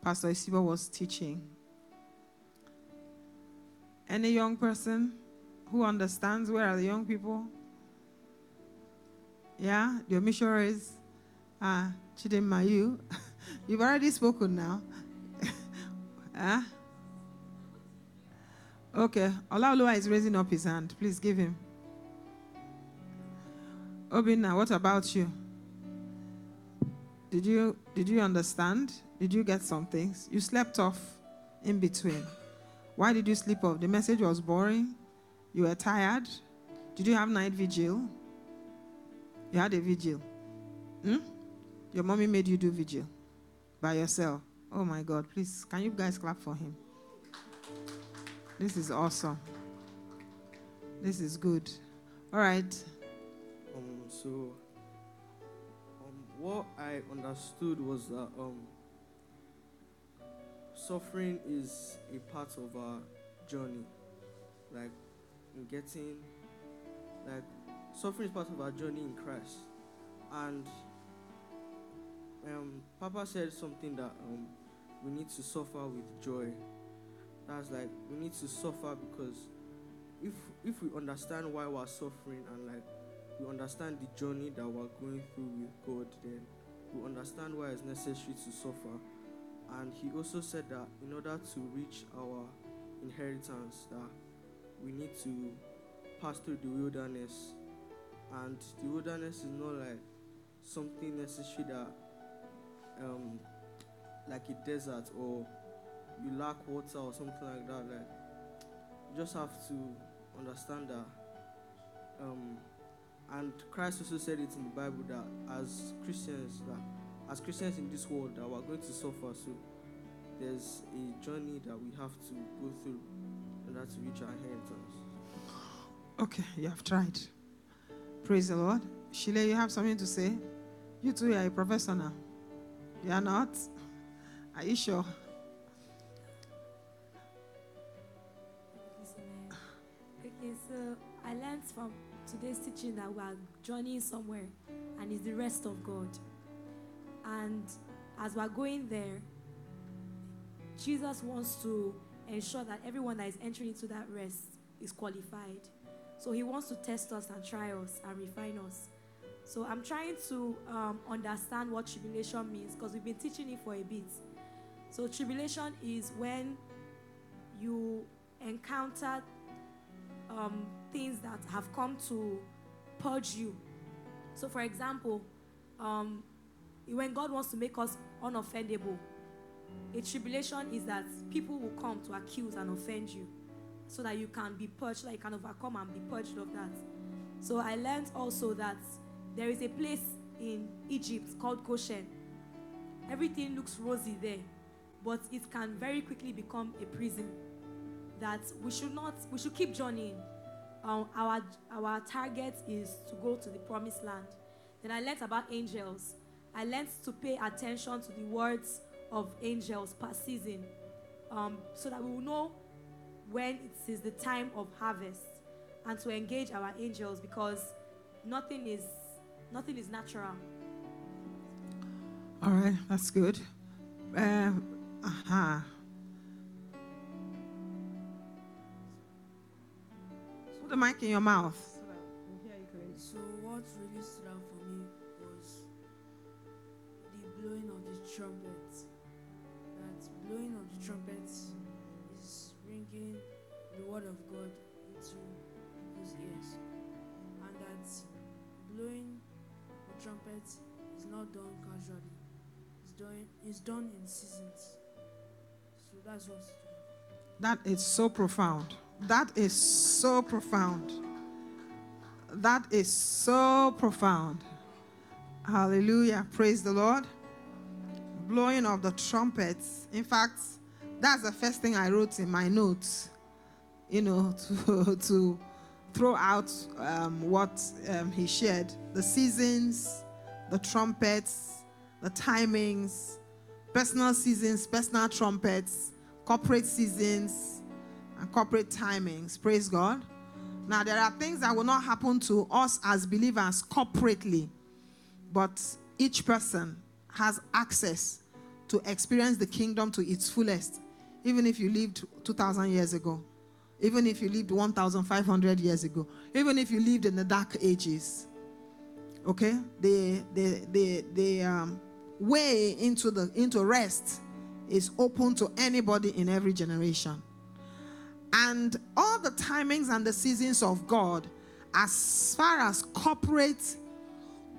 Pastor Isiba was teaching? Any young person who understands? Where are the young people? Yeah, your missionaries. Ah, Chidinma, you. You've already spoken now. huh? Okay, Olaoluwa is raising up his hand. Please give him. Obinna, what about you? Did you did you understand? Did you get some things? You slept off in between. Why did you sleep off? The message was boring. You were tired. Did you have night vigil? You had a vigil. Hmm? Your mommy made you do vigil by yourself. Oh my God, please, can you guys clap for him? This is awesome. This is good. All right. Um, so, um, what I understood was that um, suffering is a part of our journey. Like, in getting, like, suffering is part of our journey in Christ. And um, Papa said something that um, we need to suffer with joy. That's like we need to suffer because if if we understand why we're suffering and like we understand the journey that we're going through with God, then we understand why it's necessary to suffer. And he also said that in order to reach our inheritance, that we need to pass through the wilderness. And the wilderness is not like something necessary that um, like a desert or you lack water or something like that. Like you just have to understand that. Um, and Christ also said it in the Bible that as Christians, that as Christians in this world, that we're going to suffer. So there's a journey that we have to go through in order to reach our inheritance. Okay, you have tried. Praise the Lord. Shile, you have something to say? You too are a professor now. You are not? Are you sure? Okay, so I learned from today's teaching that we are journeying somewhere and it's the rest of God. And as we're going there, Jesus wants to ensure that everyone that is entering into that rest is qualified. So he wants to test us and try us and refine us. So I'm trying to um, understand what tribulation means because we've been teaching it for a bit. So tribulation is when you encounter um, things that have come to purge you. So, for example, um, when God wants to make us unoffendable, a tribulation is that people will come to accuse and offend you so that you can be purged, that you can overcome and be purged of that. So, I learned also that there is a place in Egypt called Goshen. Everything looks rosy there, but it can very quickly become a prison. That we should not, we should keep journeying. Um, our our target is to go to the promised land. Then I learned about angels. I learned to pay attention to the words of angels per season, um, so that we will know when it is the time of harvest, and to engage our angels because nothing is nothing is natural. All right, that's good. Uh huh. Put the mic in your mouth. The trumpet. That blowing of the trumpet is bringing the word of God into people's ears, and that blowing the trumpet is not done casually. It's done. It's done in seasons. So that's what. That is so profound. That is so profound. That is so profound. Hallelujah. Praise the Lord. Blowing of the trumpets. In fact, that's the first thing I wrote in my notes, you know, to, to throw out um, what um, he shared the seasons, the trumpets, the timings, personal seasons, personal trumpets, corporate seasons, and corporate timings. Praise God. Now, there are things that will not happen to us as believers corporately, but each person has access to experience the kingdom to its fullest, even if you lived 2,000 years ago, even if you lived 1,500 years ago, even if you lived in the dark ages. Okay? The, the, the, the um, way into, the, into rest is open to anybody in every generation. And all the timings and the seasons of God, as far as corporate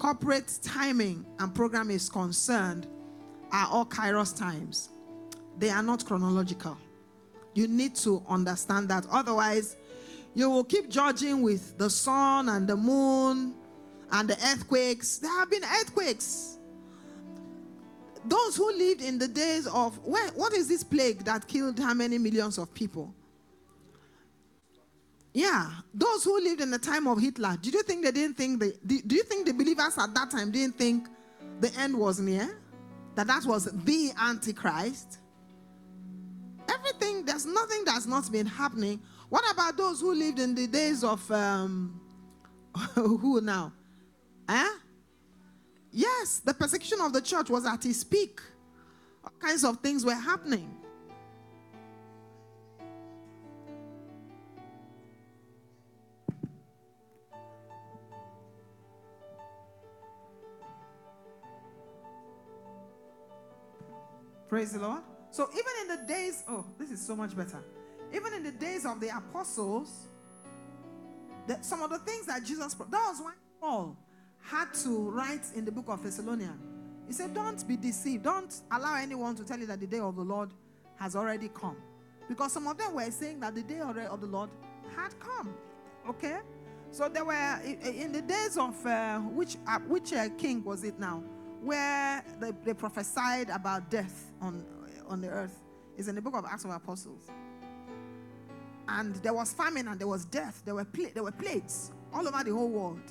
corporate timing and program is concerned, are all Kairos times. They are not chronological. You need to understand that. Otherwise, you will keep judging with the sun and the moon and the earthquakes. There have been earthquakes. Those who lived in the days of when, what is this plague that killed how many millions of people? Yeah, those who lived in the time of Hitler, did you think they didn't think the do you think the believers at that time didn't think the end was near? That that was the antichrist? Everything, there's nothing that's not been happening. What about those who lived in the days of um who now? Eh? Yes, the persecution of the church was at its peak. All kinds of things were happening. Praise the Lord. So even in the days, oh, this is so much better. Even in the days of the apostles, the, some of the things that Jesus, that was why Paul had to write in the book of Thessalonians. He said, Don't be deceived. Don't allow anyone to tell you that the day of the Lord has already come. Because some of them were saying that the day of the Lord had come. Okay? So there were, in the days of, uh, which, uh, which uh, king was it now? Where they, they prophesied about death on, on the earth. Is in the book of Acts of Apostles. And there was famine and there was death. There were, there were plagues all over the whole world.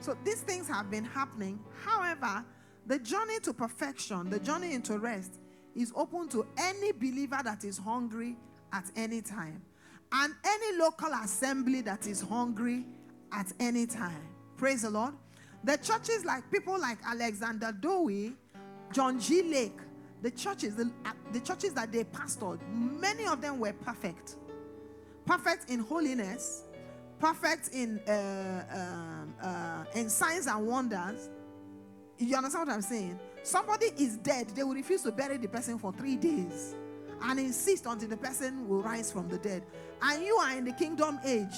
So these things have been happening. However, the journey to perfection, the journey into rest, is open to any believer that is hungry at any time. and any local assembly that is hungry at any time. Praise the Lord. The churches like people like Alexander Dowie, John G. Lake, the churches, the, uh, the churches that they pastored, many of them were perfect. Perfect in holiness, perfect in uh, um, uh, in signs and wonders. You understand what I'm saying? Somebody is dead, they will refuse to bury the person for three days and insist until the person will rise from the dead. And you are in the kingdom age.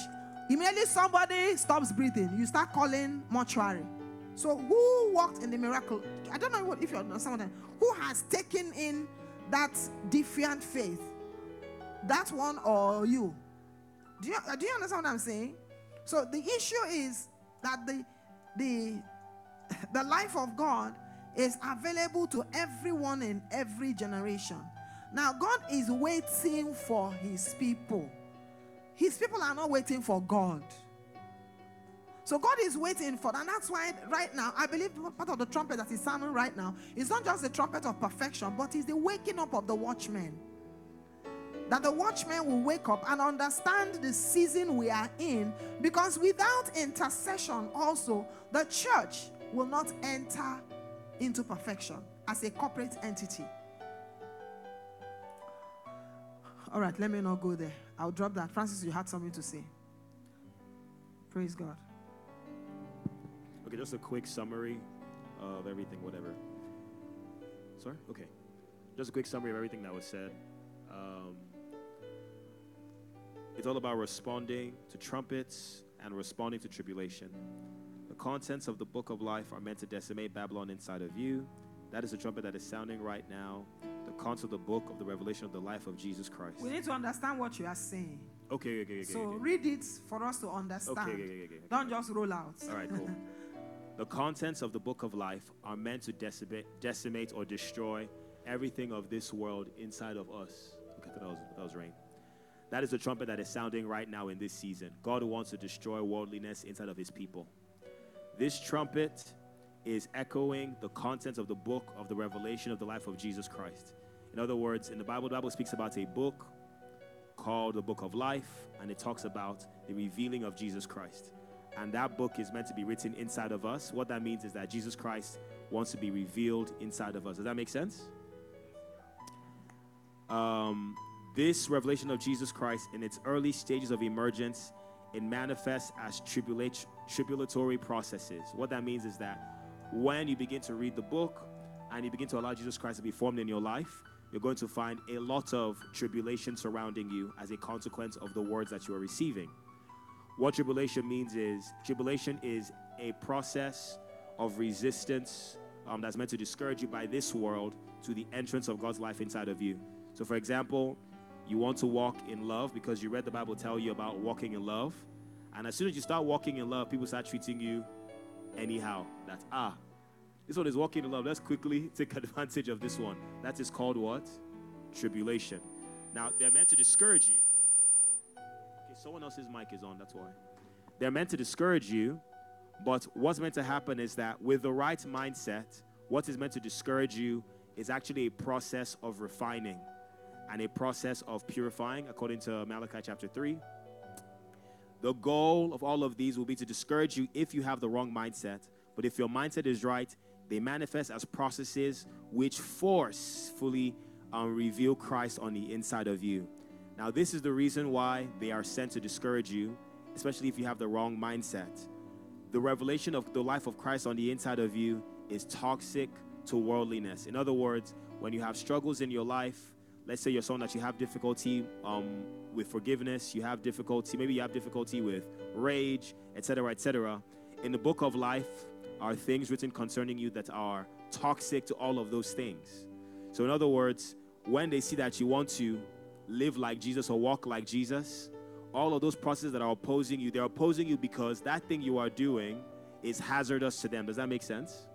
Immediately somebody stops breathing, you start calling mortuary. So who walked in the miracle? I don't know what if you understand I'm, who has taken in that defiant faith. That one or you? Do you do you understand what I'm saying? So the issue is that the the the life of God is available to everyone in every generation. Now, God is waiting for his people. His people are not waiting for God. So God is waiting for, and that's why right now I believe part of the trumpet that is sounding right now is not just the trumpet of perfection, but is the waking up of the watchmen. That the watchmen will wake up and understand the season we are in, because without intercession, also the church will not enter into perfection as a corporate entity. All right, let me not go there. I'll drop that. Francis, you had something to say. Praise God. Okay, just a quick summary of everything, whatever. Sorry? Okay. Just a quick summary of everything that was said. Um, it's all about responding to trumpets and responding to tribulation. The contents of the book of life are meant to decimate Babylon inside of you. That is the trumpet that is sounding right now. The contents of the book of the revelation of the life of Jesus Christ. We need to understand what you are saying. Okay, okay, okay. So okay. read it for us to understand. Okay, okay, okay, okay. Don't just roll out. All right, cool. the contents of the book of life are meant to decimate, decimate or destroy everything of this world inside of us. Okay, that was, that was rain. That is the trumpet that is sounding right now in this season. God wants to destroy worldliness inside of his people. This trumpet is echoing the contents of the book of the revelation of the life of Jesus Christ. In other words, in the Bible, the Bible speaks about a book called the book of life, and it talks about the revealing of Jesus Christ. And that book is meant to be written inside of us. What that means is that Jesus Christ wants to be revealed inside of us. Does that make sense? Um, this revelation of Jesus Christ, in its early stages of emergence, it manifests as tribulatory processes. What that means is that when you begin to read the book and you begin to allow Jesus Christ to be formed in your life, you're going to find a lot of tribulation surrounding you as a consequence of the words that you are receiving. What tribulation means is tribulation is a process of resistance um, that's meant to discourage you by this world to the entrance of God's life inside of you. So, for example, you want to walk in love because you read the Bible tell you about walking in love. And as soon as you start walking in love, people start treating you anyhow. That, ah, this one is walking in love. Let's quickly take advantage of this one. That is called what? Tribulation. Now, they're meant to discourage you. Okay, someone else's mic is on, that's why. They're meant to discourage you, but what's meant to happen is that with the right mindset, what is meant to discourage you is actually a process of refining and a process of purifying, according to Malachi chapter 3. The goal of all of these will be to discourage you if you have the wrong mindset. But if your mindset is right, they manifest as processes which forcefully um, reveal Christ on the inside of you. Now, this is the reason why they are sent to discourage you, especially if you have the wrong mindset. The revelation of the life of Christ on the inside of you is toxic to worldliness. In other words, when you have struggles in your life, let's say you're someone that you have difficulty um, with forgiveness, you have difficulty, maybe you have difficulty with rage, etc., etc. In the book of life are things written concerning you that are toxic to all of those things. So, in other words, when they see that you want to live like Jesus or walk like Jesus, all of those processes that are opposing you, they're opposing you because that thing you are doing is hazardous to them. Does that make sense?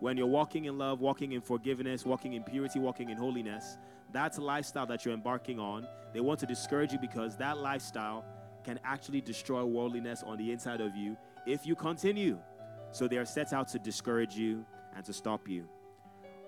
When you're walking in love, walking in forgiveness, walking in purity, walking in holiness, that's a lifestyle that you're embarking on. They want to discourage you because that lifestyle can actually destroy worldliness on the inside of you if you continue. So they are set out to discourage you and to stop you.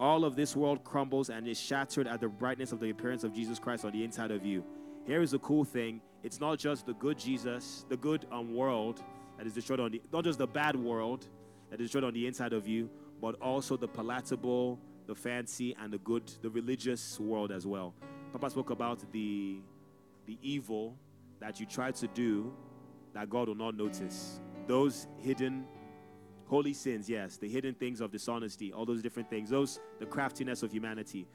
All of this world crumbles and is shattered at the brightness of the appearance of Jesus Christ on the inside of you. Here is the cool thing it's not just the good Jesus, the good um, world that is destroyed on the, not just the bad world that is destroyed on the inside of you, but also the palatable, the fancy, and the good, the religious world as well. Papa spoke about the the evil that you try to do that God will not notice. Those hidden holy sins, yes, the hidden things of dishonesty, all those different things, those the craftiness of humanity.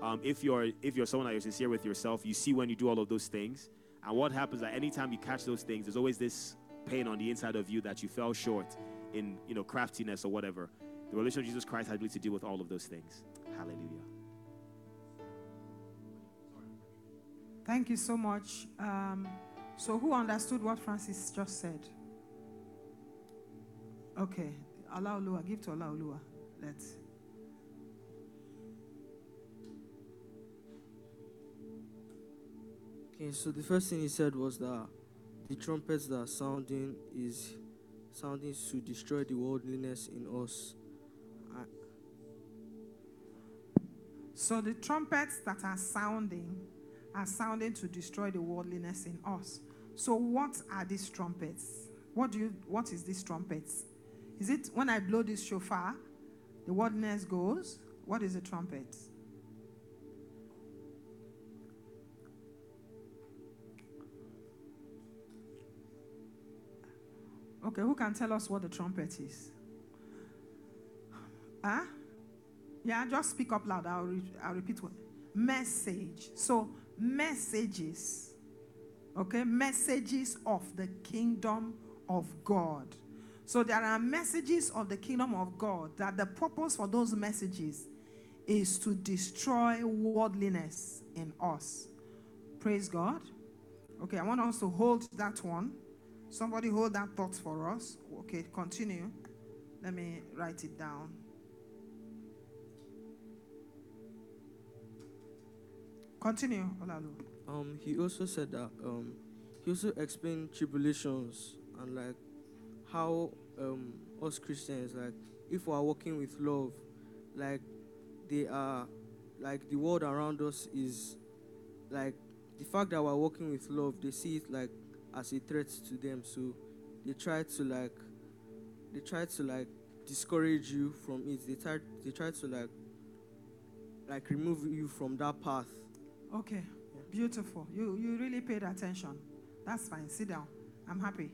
Um, if you're if you're someone that you're sincere with yourself, you see when you do all of those things. And what happens that anytime you catch those things, there's always this pain on the inside of you that you fell short in you know craftiness or whatever. The relation of Jesus Christ has ability to deal with all of those things. Hallelujah. Thank you so much. Um, so, who understood what Francis just said? Okay, Olaoluwa, give to Olaoluwa. Let's. Okay, so the first thing he said was that the trumpets that are sounding is sounding to destroy the worldliness in us. I, So, the trumpets that are sounding are sounding to destroy the worldliness in us. So, what are these trumpets? What do you? What is these trumpets? Is it when I blow this shofar, the wordness goes? What is the trumpet? Okay, who can tell us what the trumpet is? Huh? Yeah, just speak up loud. I'll, re- I'll repeat what. Message. So, messages. Okay, messages of the kingdom of God. So, there are messages of the kingdom of God that the purpose for those messages is to destroy worldliness in us. Praise God. Okay, I want us to hold that one. Somebody hold that thought for us. Okay, continue. Let me write it down. Continue, um, he also said that um, he also explained tribulations and like how um, us Christians like if we are walking with love, like they are like the world around us is like the fact that we're walking with love, they see it like as a threat to them. So they try to like they try to like discourage you from it. They try they try to like like remove you from that path. Okay, beautiful. You you really paid attention. That's fine. Sit down. I'm happy.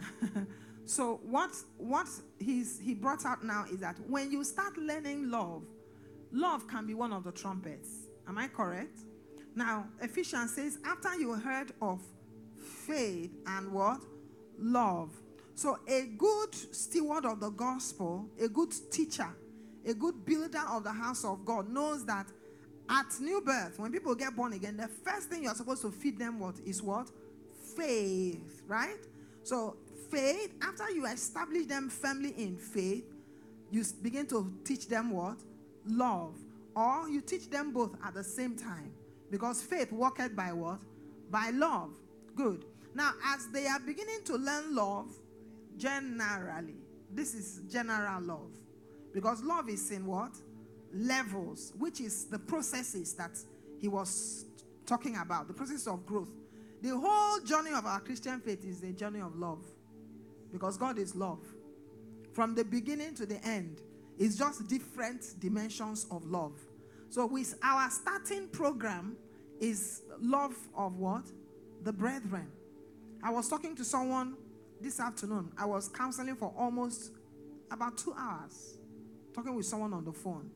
so what what he's he brought out now is that when you start learning love, love can be one of the trumpets. Am I correct? Now Ephesians says after you heard of faith and what love. So a good steward of the gospel, a good teacher, a good builder of the house of God knows that at new birth, when people get born again, the first thing you're supposed to feed them what is what? Faith, right? So faith, after you establish them firmly in faith, you begin to teach them what? Love. Or you teach them both at the same time. Because faith worketh by what? By love. Good. Now, as they are beginning to learn love, generally, this is general love. Because love is in what? Levels, which is the processes that he was talking about, the process of growth. The whole journey of our Christian faith is a journey of love. Because God is love. From the beginning to the end, it's just different dimensions of love. So, with our starting program, is love of what? The brethren. I was talking to someone this afternoon. I was counseling for almost about two hours, talking with someone on the phone.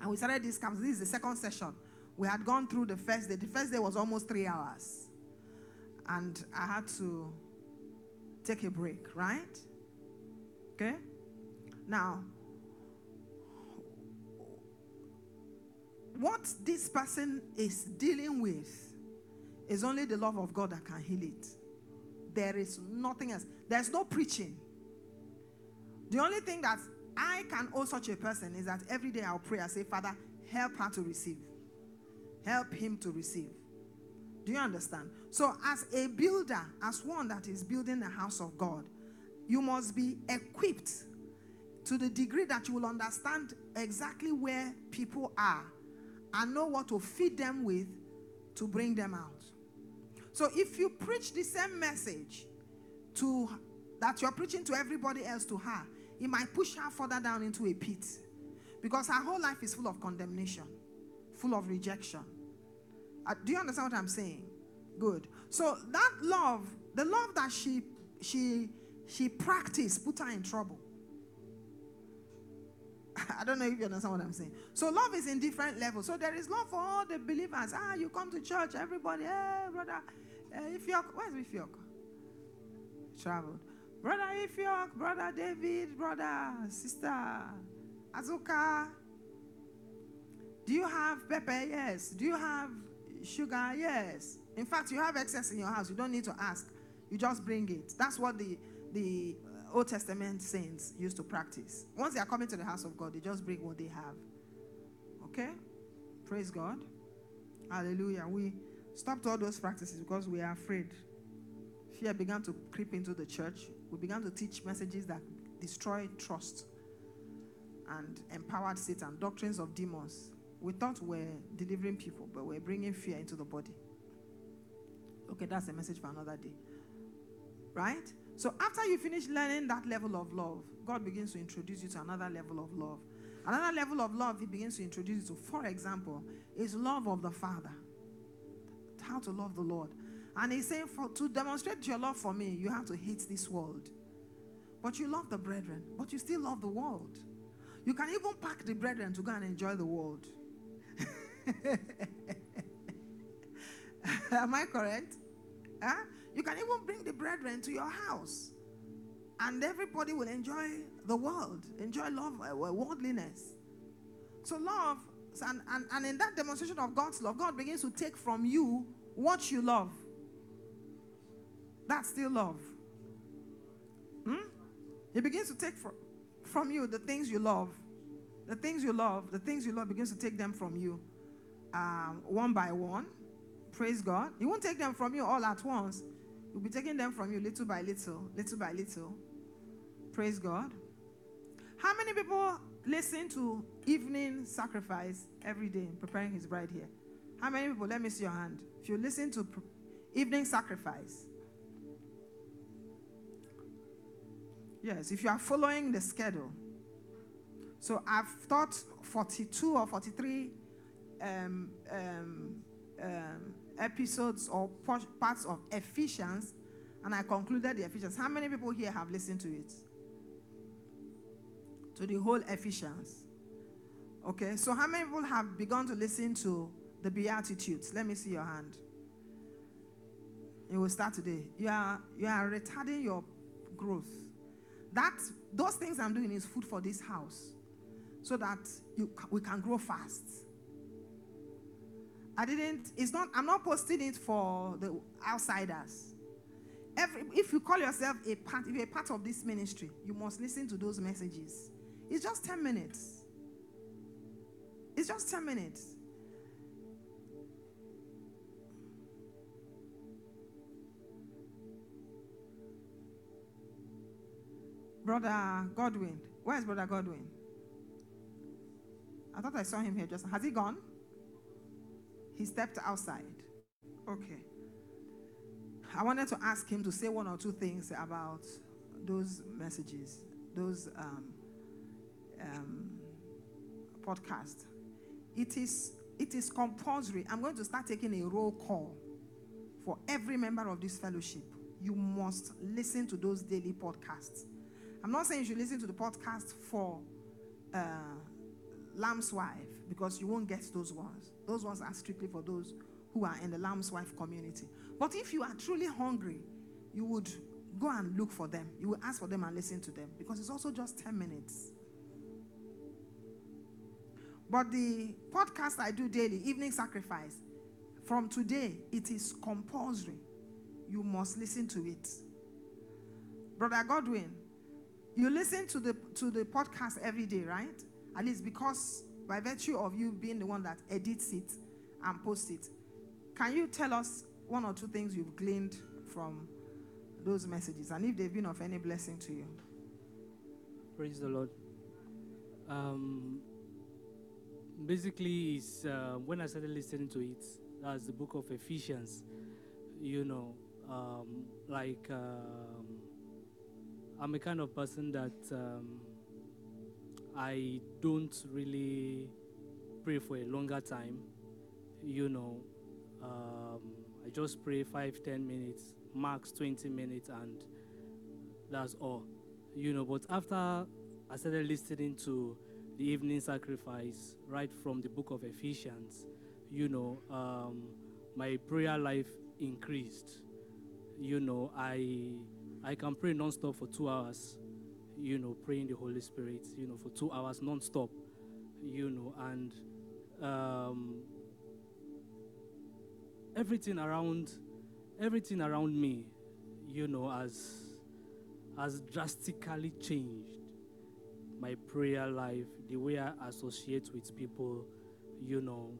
And we started this camp. This is the second session. We had gone through the first day. The first day was almost three hours. And I had to take a break, right? Okay? Now, what this person is dealing with is only the love of God that can heal it. There is nothing else. There's no preaching. The only thing that I can owe such a person is that every day I'll pray. I say, Father, help her to receive. Help him to receive. Do you understand? So, as a builder, as one that is building the house of God, you must be equipped to the degree that you will understand exactly where people are and know what to feed them with to bring them out. So if you preach the same message to that you're preaching to everybody else to her, it might push her further down into a pit. Because her whole life is full of condemnation, full of rejection. Uh, do you understand what I'm saying? Good. So that love, the love that she she she practiced, put her in trouble. I don't know if you understand what I'm saying. So love is in different levels. So there is love for all the believers. Ah, you come to church, everybody, hey, brother, uh, Ifyok, where's Ifyok? Traveled. Brother Ifyok, brother David, brother, sister Azuka. Do you have pepper? Yes. Do you have sugar? Yes. In fact, you have excess in your house. You don't need to ask. You just bring it. That's what the the uh, Old Testament saints used to practice. Once they are coming to the house of God, they just bring what they have. Okay? Praise God. Hallelujah. We stopped all those practices because we are afraid. Fear began to creep into the church. We began to teach messages that destroy trust and empowered Satan, doctrines of demons. We thought we're delivering people, but we're bringing fear into the body. Okay, that's a message for another day. Right? So after you finish learning that level of love, God begins to introduce you to another level of love. Another level of love He begins to introduce you to, for example, is love of the Father. How to love the Lord. And He's saying, for, to demonstrate your love for me, you have to hate this world. But you love the brethren, but you still love the world. You can even pack the brethren to go and enjoy the world. Am I correct? Huh? You can even bring the brethren to your house. And everybody will enjoy the world, enjoy love, uh, worldliness. So, love, and, and, and in that demonstration of God's love, God begins to take from you what you love. That's still love. Hmm? He begins to take from, from you the things you love. The things you love, the things you love begins to take them from you um, one by one. Praise God. He won't take them from you all at once. He'll be taking them from you little by little, little by little. Praise God. How many people listen to evening sacrifice every day, preparing his bride here? How many people? Let me see your hand. If you listen to evening sacrifice, yes, if you are following the schedule. So I've taught 42 or 43 um, um, um, episodes or parts of Ephesians, and I concluded the Ephesians. How many people here have listened to it? To the whole Ephesians. Okay, so how many people have begun to listen to the Beatitudes? Let me see your hand. It will start today. You are you are retarding your growth. That those things I'm doing is food for this house, so that you, we can grow fast. I didn't, it's not, I'm not posting it for the outsiders. Every, if you call yourself a part, if you're a part of this ministry, you must listen to those messages. It's just 10 minutes. It's just 10 minutes. Brother Godwin. Where's Brother Godwin? I thought I saw him here just. Has he gone? He stepped outside. Okay. I wanted to ask him to say one or two things about those messages, those um, um, podcasts. It is, it is compulsory. I'm going to start taking a roll call for every member of this fellowship. You must listen to those daily podcasts. I'm not saying you should listen to the podcast for uh, Lamb's Wife because you won't get those ones. Those ones are strictly for those who are in the Lamb's Wife community. But if you are truly hungry, you would go and look for them. You will ask for them and listen to them because it's also just 10 minutes. But the podcast I do daily, Evening Sacrifice, from today, it is compulsory. You must listen to it. Brother Godwin, you listen to the to the podcast every day, right? At least because by virtue of you being the one that edits it and posts it, can you tell us one or two things you've gleaned from those messages and if they've been of any blessing to you? Praise the Lord. Um, basically, it's, uh, when I started listening to it, that's the book of Ephesians. you know, um, like um, I'm a kind of person that um, I don't really pray for a longer time. You know, um, I just pray five, ten minutes, max 20 minutes, and that's all. You know, but after I started listening to the evening sacrifice right from the book of Ephesians, you know, um, my prayer life increased. You know, I I can pray non-stop for two hours. You know, praying the Holy Spirit. You know, for two hours non-stop. You know, and um, everything around, everything around me, you know, has has drastically changed. My prayer life, the way I associate with people, you know,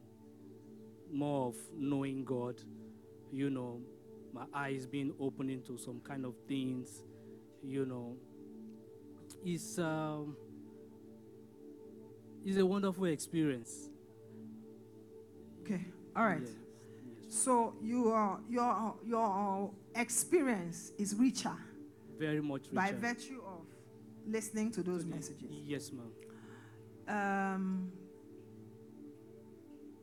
more of knowing God, you know, my eyes being opened into some kind of things, you know. It's um, it's a wonderful experience. Okay. All right. Yes, So your your your experience is richer Very much richer. by virtue of listening to those messages. Yes, ma'am. Um,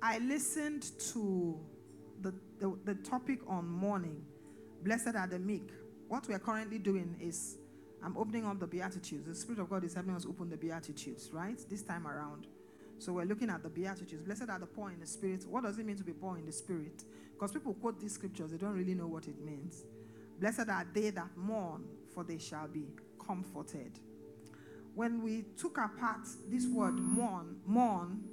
I listened to the, the the topic on mourning. Blessed are the meek. What we are currently doing is I'm opening up the Beatitudes. The Spirit of God is helping us open the Beatitudes, right? This time around. So we're looking at the Beatitudes. Blessed are the poor in the Spirit. What does it mean to be poor in the Spirit? Because people quote these scriptures, they don't really know what it means. Blessed are they that mourn, for they shall be comforted. When we took apart this word mourn, mourn,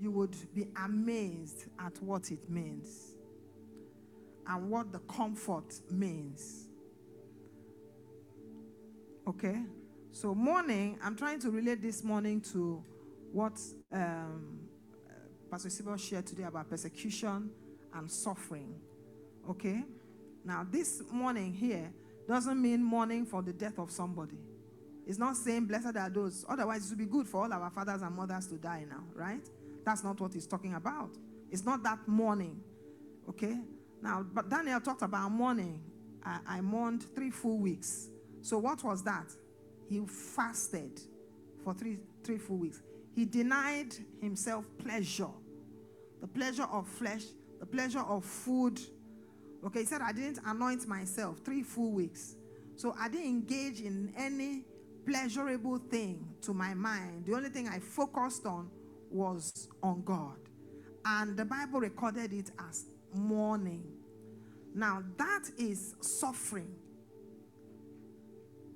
you would be amazed at what it means and what the comfort means. Okay? So, morning, I'm trying to relate this morning to what um, Pastor Sibyl shared today about persecution and suffering. Okay? Now, this morning here doesn't mean mourning for the death of somebody. It's not saying blessed are those. Otherwise, it would be good for all our fathers and mothers to die now, right? That's not what he's talking about. It's not that mourning. Okay? Now, but Daniel talked about mourning. I, I mourned three full weeks. So what was that? He fasted for three three full weeks. He denied himself pleasure, the pleasure of flesh, the pleasure of food. Okay, he said, I didn't anoint myself three full weeks. So I didn't engage in any pleasurable thing to my mind. The only thing I focused on was on God. And the Bible recorded it as mourning. Now, that is suffering.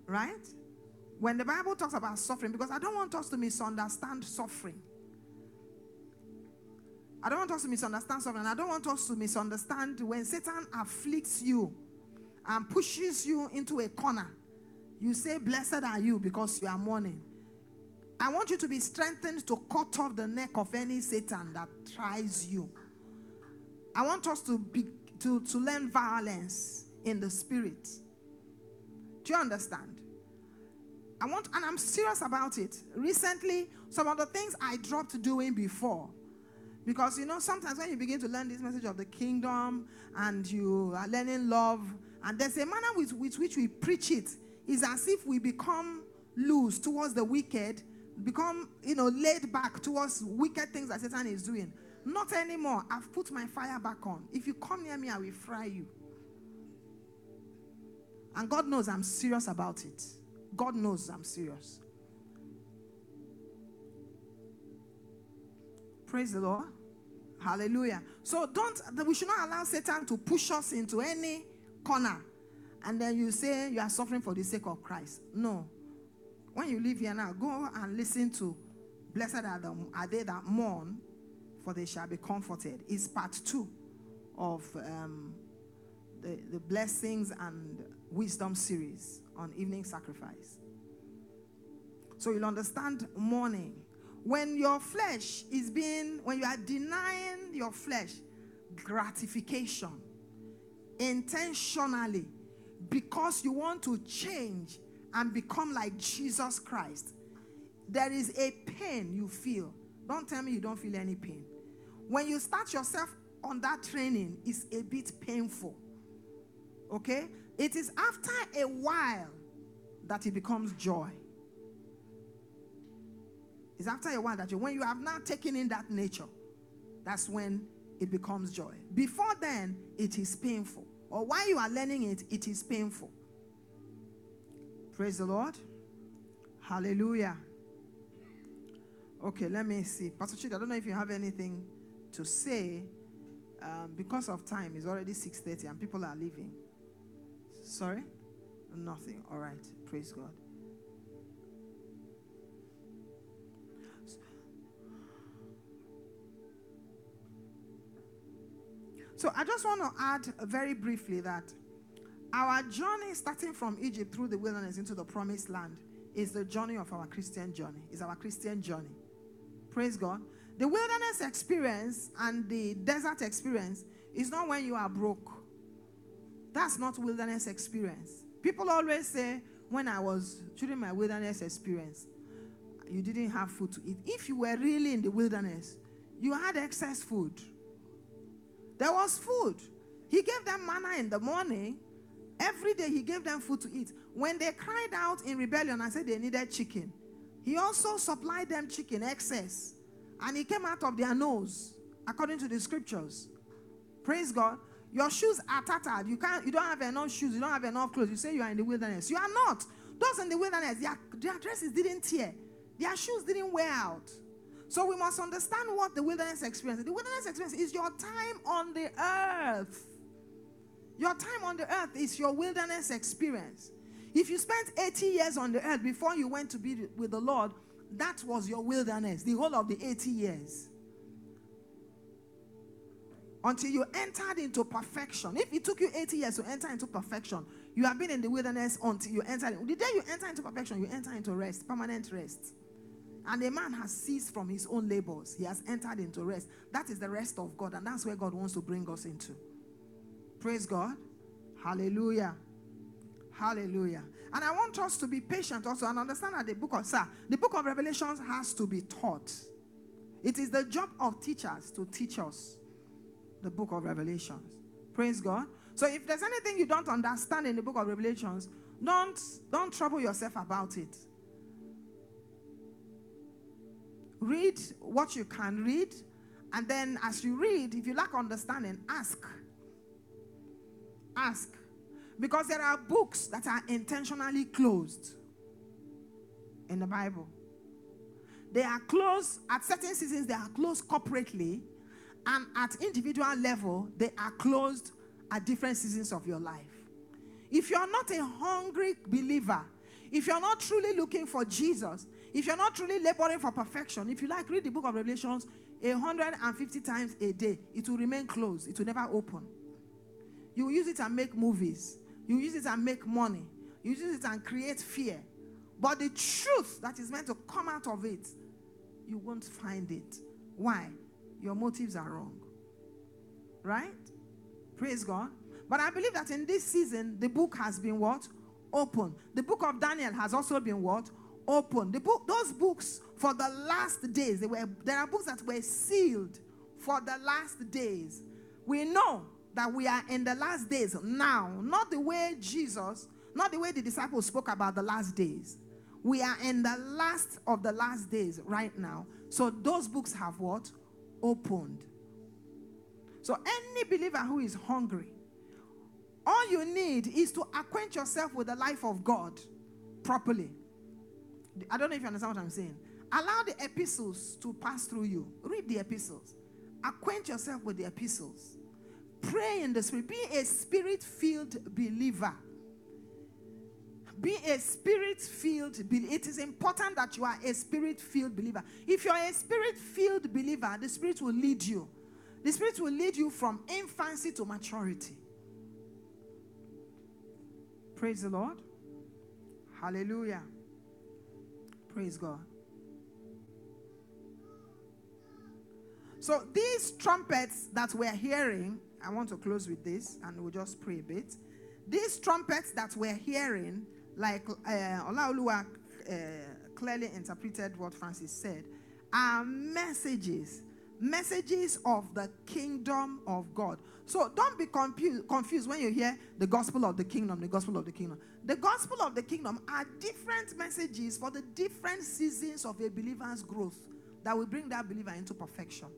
Right? When the Bible talks about suffering, because I don't want us to misunderstand suffering. I don't want us to misunderstand suffering. I don't want us to misunderstand when Satan afflicts you and pushes you into a corner. You say, Blessed are you because you are mourning. I want you to be strengthened to cut off the neck of any Satan that tries you. I want us to be to, to learn violence in the spirit. Do you understand? I want, and I'm serious about it. Recently, some of the things I dropped doing before. Because you know, sometimes when you begin to learn this message of the kingdom and you are learning love, and there's a manner with, with which we preach it, is as if we become loose towards the wicked, become you know laid back towards wicked things that Satan is doing. Not anymore. I've put my fire back on. If you come near me, I will fry you. And God knows I'm serious about it. God knows I'm serious. Praise the Lord. Hallelujah. So don't we should not allow Satan to push us into any corner. And then you say you are suffering for the sake of Christ. No. When you leave here now, go and listen to Blessed are, the, are they that mourn, for they shall be comforted. It's part two of um, the, the blessings and wisdom series on evening sacrifice. So you'll understand mourning. When your flesh is being, when you are denying your flesh gratification intentionally because you want to change and become like Jesus Christ, there is a pain you feel. Don't tell me you don't feel any pain. When you start yourself on that training is a bit painful. Okay? It is after a while that it becomes joy. It's after a while that you, when you have now taken in that nature, that's when it becomes joy. Before then, it is painful. Or while you are learning it, it is painful. Praise the Lord. Hallelujah. Okay, let me see. Pastor Chid, I don't know if you have anything to say. Um, because of time, it's already 6.30 and people are leaving. Sorry? Nothing. All right. Praise God. So I just want to add very briefly that our journey starting from Egypt through the wilderness into the promised land is the journey of our Christian journey, is our Christian journey. Praise God. The wilderness experience and the desert experience is not when you are broke. That's not wilderness experience. People always say, when I was during my wilderness experience, you didn't have food to eat. If you were really in the wilderness, you had excess food. There was food. He gave them manna in the morning. Every day he gave them food to eat. When they cried out in rebellion and said they needed chicken, he also supplied them chicken excess. And it came out of their nose, according to the scriptures. Praise God. Your shoes are tattered. You can't, you don't have enough shoes, you don't have enough clothes. You say you are in the wilderness. You are not. Those in the wilderness, their, their dresses didn't tear, their shoes didn't wear out. So we must understand what the wilderness experience. The wilderness experience is your time on the earth. Your time on the earth is your wilderness experience. If you spent 80 years on the earth before you went to be with the Lord, that was your wilderness, the whole of the 80 years. Until you entered into perfection. If it took you 80 years to enter into perfection, you have been in the wilderness until you entered. The day you enter into perfection, you enter into rest, permanent rest. And a man has ceased from his own labors. He has entered into rest. That is the rest of God, and that's where God wants to bring us into. Praise God. Hallelujah. Hallelujah. And I want us to be patient also and understand that the book of sir, the book of Revelations has to be taught. It is the job of teachers to teach us the book of Revelations. Praise God. So if there's anything you don't understand in the book of Revelations, don't don't trouble yourself about it. Read what you can read, and then as you read, if you lack understanding, ask. Ask. Because there are books that are intentionally closed in the Bible. They are closed at certain seasons, they are closed corporately, and at individual level, they are closed at different seasons of your life. If you're not a hungry believer, if you're not truly looking for Jesus, if you're not truly laboring for perfection, if you like, read the book of Revelations 150 times a day, it will remain closed, it will never open. You use it and make movies, you use it and make money, you use it and create fear. But the truth that is meant to come out of it, you won't find it. Why? Your motives are wrong. Right? Praise God. But I believe that in this season, the book has been what? Open. The book of Daniel has also been what? Open. The book, those books for the last days, they were there are books that were sealed for the last days. We know that we are in the last days now, not the way Jesus, not the way the disciples spoke about the last days. We are in the last of the last days right now. So those books have what? Opened. So any believer who is hungry, all you need is to acquaint yourself with the life of God properly. I don't know if you understand what I'm saying. Allow the epistles to pass through you. Read the epistles. Acquaint yourself with the epistles. Pray in the spirit. Be a spirit filled believer. Be a spirit filled believer. It is important that you are a spirit filled believer. If you are a spirit filled believer, the spirit will lead you. The spirit will lead you from infancy to maturity. Praise the Lord. Hallelujah. Praise God. So these trumpets that we're hearing, I want to close with this and we'll just pray a bit. These trumpets that we're hearing, like uh, Olaoluwa uh, clearly interpreted what Francis said, are messages messages of the kingdom of God. So don't be confused, confused when you hear the gospel of the kingdom, the gospel of the kingdom. The gospel of the kingdom are different messages for the different seasons of a believer's growth that will bring that believer into perfection.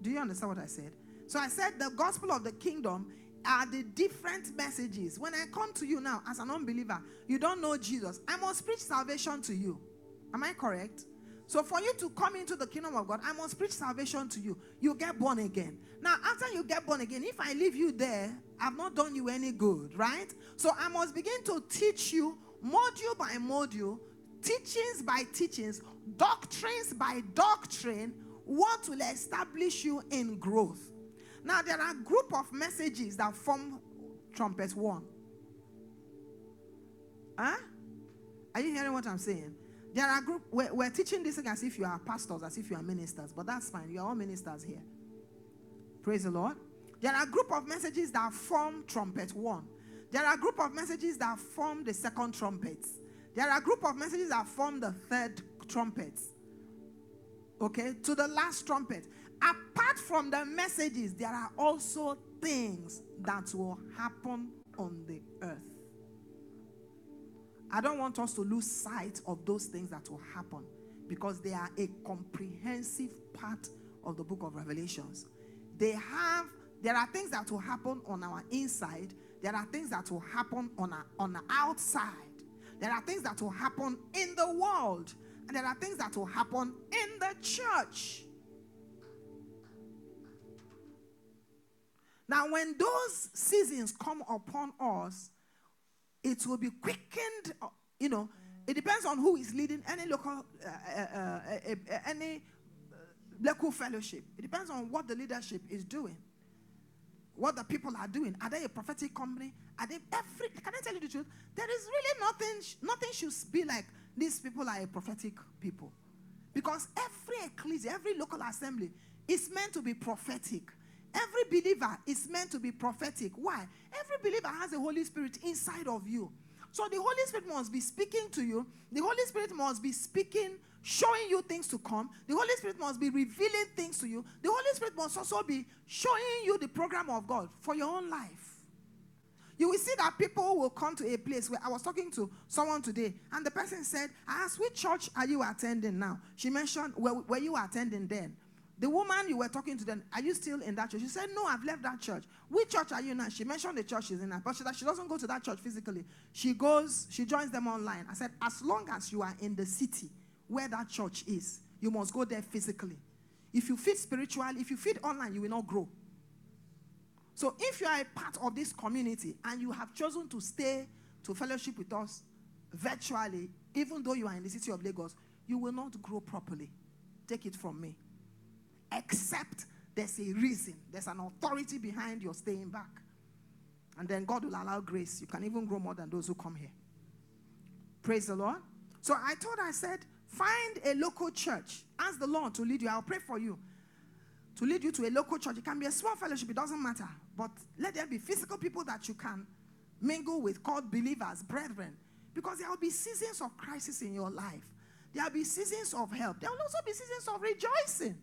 Do you understand what I said? So I said the gospel of the kingdom are the different messages. When I come to you now as an unbeliever, you don't know Jesus. I must preach salvation to you. Am I correct? So for you to come into the kingdom of God, I must preach salvation to you. You get born again. Now, after you get born again, if I leave you there, I've not done you any good, right? So I must begin to teach you module by module, teachings by teachings, doctrines by doctrine, what will establish you in growth. Now, there are a group of messages that form trumpet one. Huh? Are you hearing what I'm saying? There are group we're, we're teaching this thing as if you are pastors, as if you are ministers, but that's fine. You are all ministers here. Praise the Lord. There are a group of messages that form trumpet one. There are a group of messages that form the second trumpet. There are a group of messages that form the third trumpet. Okay, to the last trumpet. Apart from the messages, there are also things that will happen on the earth. I don't want us to lose sight of those things that will happen because they are a comprehensive part of the book of Revelations. They have there are things that will happen on our inside, there are things that will happen on our, on the outside. There are things that will happen in the world, and there are things that will happen in the church. Now, when those seasons come upon us, it will be quickened. uh, You know, it depends on who is leading any local, uh, uh, uh, uh, uh, any uh, local fellowship. It depends on what the leadership is doing, what the people are doing. Are they a prophetic company? Are they every? Can I tell you the truth? There is really nothing. Nothing should be like these people are a prophetic people, because every ecclesia, every local assembly is meant to be prophetic. Every believer is meant to be prophetic. Why? Every believer has the Holy Spirit inside of you. So the Holy Spirit must be speaking to you. The Holy Spirit must be speaking, showing you things to come. The Holy Spirit must be revealing things to you. The Holy Spirit must also be showing you the program of God for your own life. You will see that people will come to a place where I was talking to someone today, and the person said, I asked, which church are you attending now? She mentioned, where, where you were attending then. The woman you were talking to then, are you still in that church? She said, No, I've left that church. Which church are you now? She mentioned the church she's in, but she, she doesn't go to that church physically. She goes, she joins them online. I said, As long as you are in the city where that church is, you must go there physically. If you feed spiritually, if you feed online, you will not grow. So if you are a part of this community and you have chosen to stay to fellowship with us virtually, even though you are in the city of Lagos, you will not grow properly. Take it from me except there's a reason, there's an authority behind your staying back. And then God will allow grace. You can even grow more than those who come here. Praise the Lord. So I told I said, find a local church. Ask the Lord to lead you. I'll pray for you. To lead you to a local church. It can be a small fellowship, it doesn't matter. But let there be physical people that you can mingle with, called believers, brethren. Because there will be seasons of crisis in your life. There will be seasons of help. There will also be seasons of rejoicing.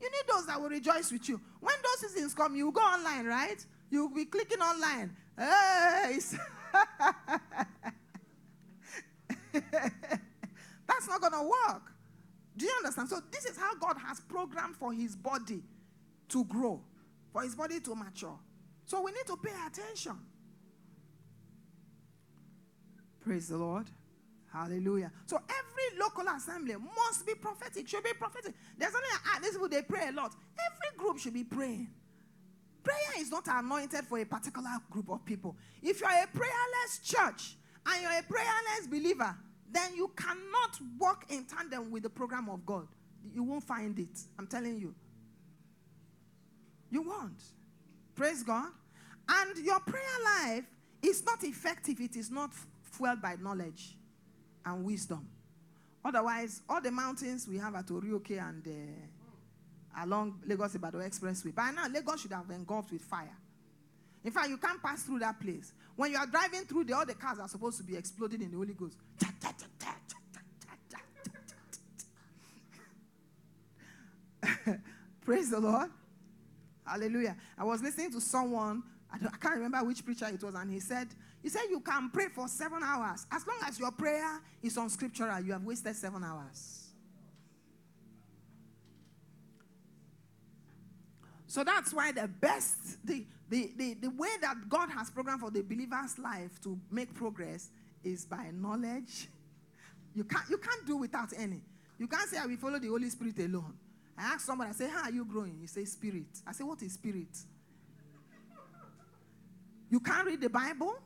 You need those that will rejoice with you. When those seasons come, you go online, right? You'll be clicking online. Hey! That's not going to work. Do you understand? So, this is how God has programmed for his body to grow, for his body to mature. So, we need to pay attention. Praise the Lord. Hallelujah. So every local assembly must be prophetic, should be prophetic. There's only ah, these people they pray a lot. Every group should be praying. Prayer is not anointed for a particular group of people. If you're a prayerless church and you're a prayerless believer, then you cannot walk in tandem with the program of God. You won't find it. I'm telling you. You won't. Praise God. And your prayer life is not effective, it is not fueled by knowledge and wisdom. Otherwise, all the mountains we have at Orioke and uh, along Lagos Ibadan Expressway, by now Lagos should have engulfed with fire. In fact, you can't pass through that place. When you are driving through there, all the cars are supposed to be exploding in the Holy Ghost. Praise the Lord. Hallelujah. I was listening to someone, I, I can't remember which preacher it was, and he said, he said you can pray for seven hours. As long as your prayer is unscriptural, you have wasted seven hours. So that's why the best, the, the, the, the way that God has programmed for the believer's life to make progress is by knowledge. You can't, you can't do without any. You can't say, I will follow the Holy Spirit alone. I ask somebody, I say, How are you growing? You say, Spirit. I say, What is spirit? You can't read the Bible.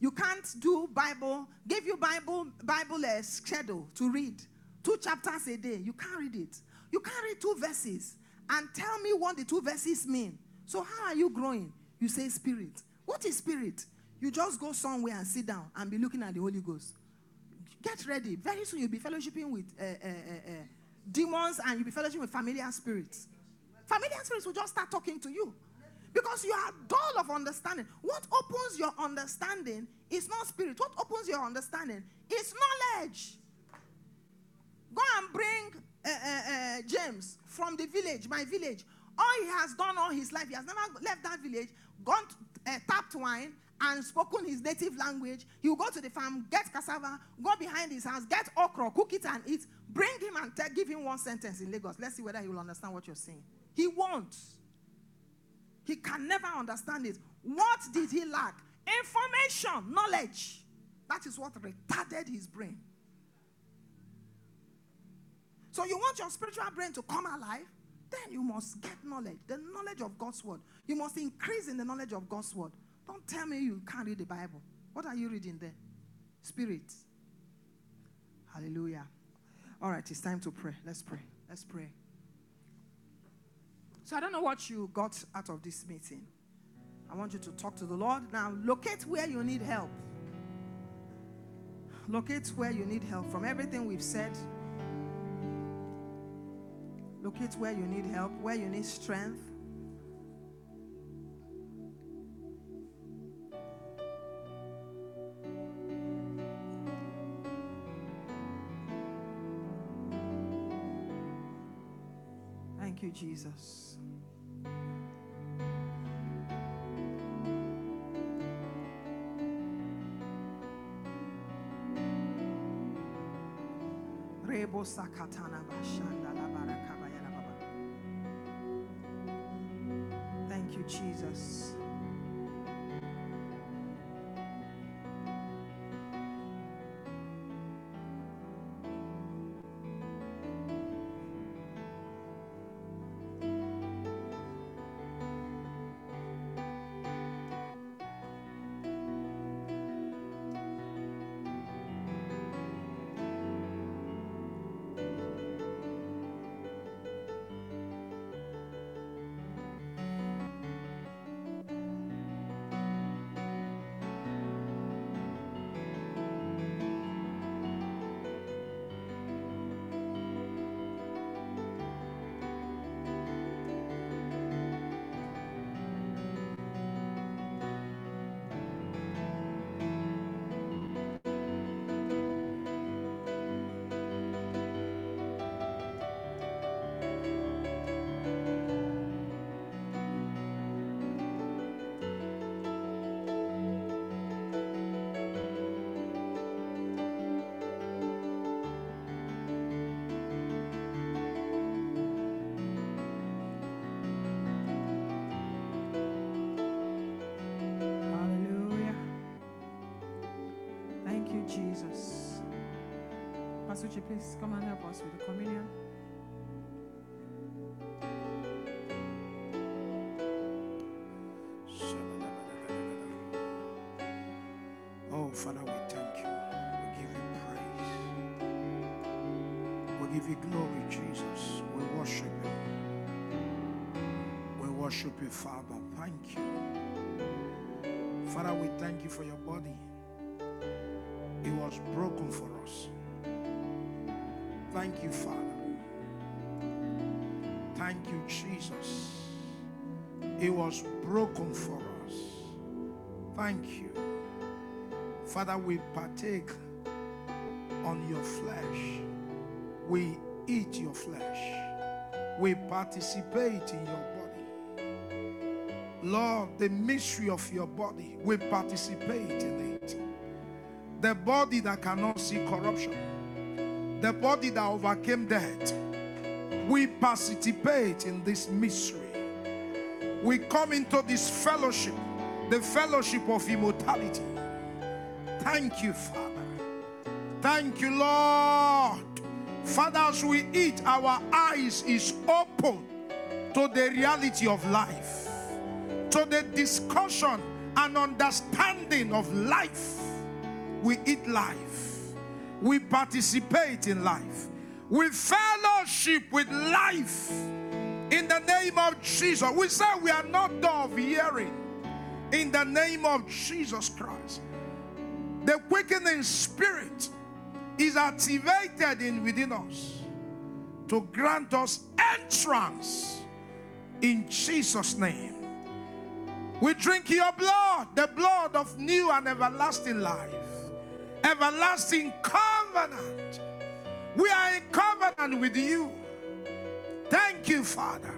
You can't do Bible. Give you Bible Bible a schedule to read two chapters a day. You can't read it. You can't read two verses and tell me what the two verses mean. So how are you growing? You say spirit. What is spirit? You just go somewhere and sit down and be looking at the Holy Ghost. Get ready. Very soon you'll be fellowshipping with uh, uh, uh, demons and you'll be fellowshipping with familiar spirits. Familiar spirits will just start talking to you because you are dull of understanding. What opens your understanding is not spirit. What opens your understanding is knowledge. Go and bring uh, uh, uh, James from the village, my village. All he has done all his life, he has never left that village, gone, to, tapped wine, and spoken his native language. He will go to the farm, get cassava, go behind his house, get okra, cook it and eat. Bring him and give him one sentence in Lagos. Let's see whether he will understand what you're saying. He won't. He can never understand it. What did he lack? Information, knowledge. That is what retarded his brain. So you want your spiritual brain to come alive? Then you must get knowledge, the knowledge of God's word. You must increase in the knowledge of God's word. Don't tell me you can't read the Bible. What are you reading there? Spirit. Hallelujah. All right, it's time to pray. Let's pray. Let's pray. So I don't know what you got out of this meeting. I want you to talk to the Lord. Now, locate where you need help. Locate where you need help from everything we've said. Locate where you need help, where you need strength. You, Jesus. Rebo sakatana bashanda la. Thank you, Jesus. Pastor please come and help us with the communion. Oh, Father, we thank you. We give you praise. We give you glory, Jesus. We worship you. We worship you, Father. Thank you. Father, we thank you for your body. It was broken for us. Thank you, Father. Thank you, Jesus. It was broken for us. Thank you. Father, we partake on your flesh. We eat your flesh. we participate in your body. Lord, the mystery of your body, we participate in it. The body that cannot see corruption, the body that overcame death, we participate in this mystery. We come into this fellowship, the fellowship of immortality. Thank you, Father. Thank you, Lord. Father, as we eat, our eyes is open to the reality of life, to the discussion and understanding of life. We eat life. We participate in life. We fellowship with life. In the name of Jesus. We say we are not of hearing. In the name of Jesus Christ. The quickening spirit is activated in within us to grant us entrance in Jesus' name. We drink your blood, the blood of new and everlasting life, everlasting covenant. We are in covenant with you. Thank you, Father.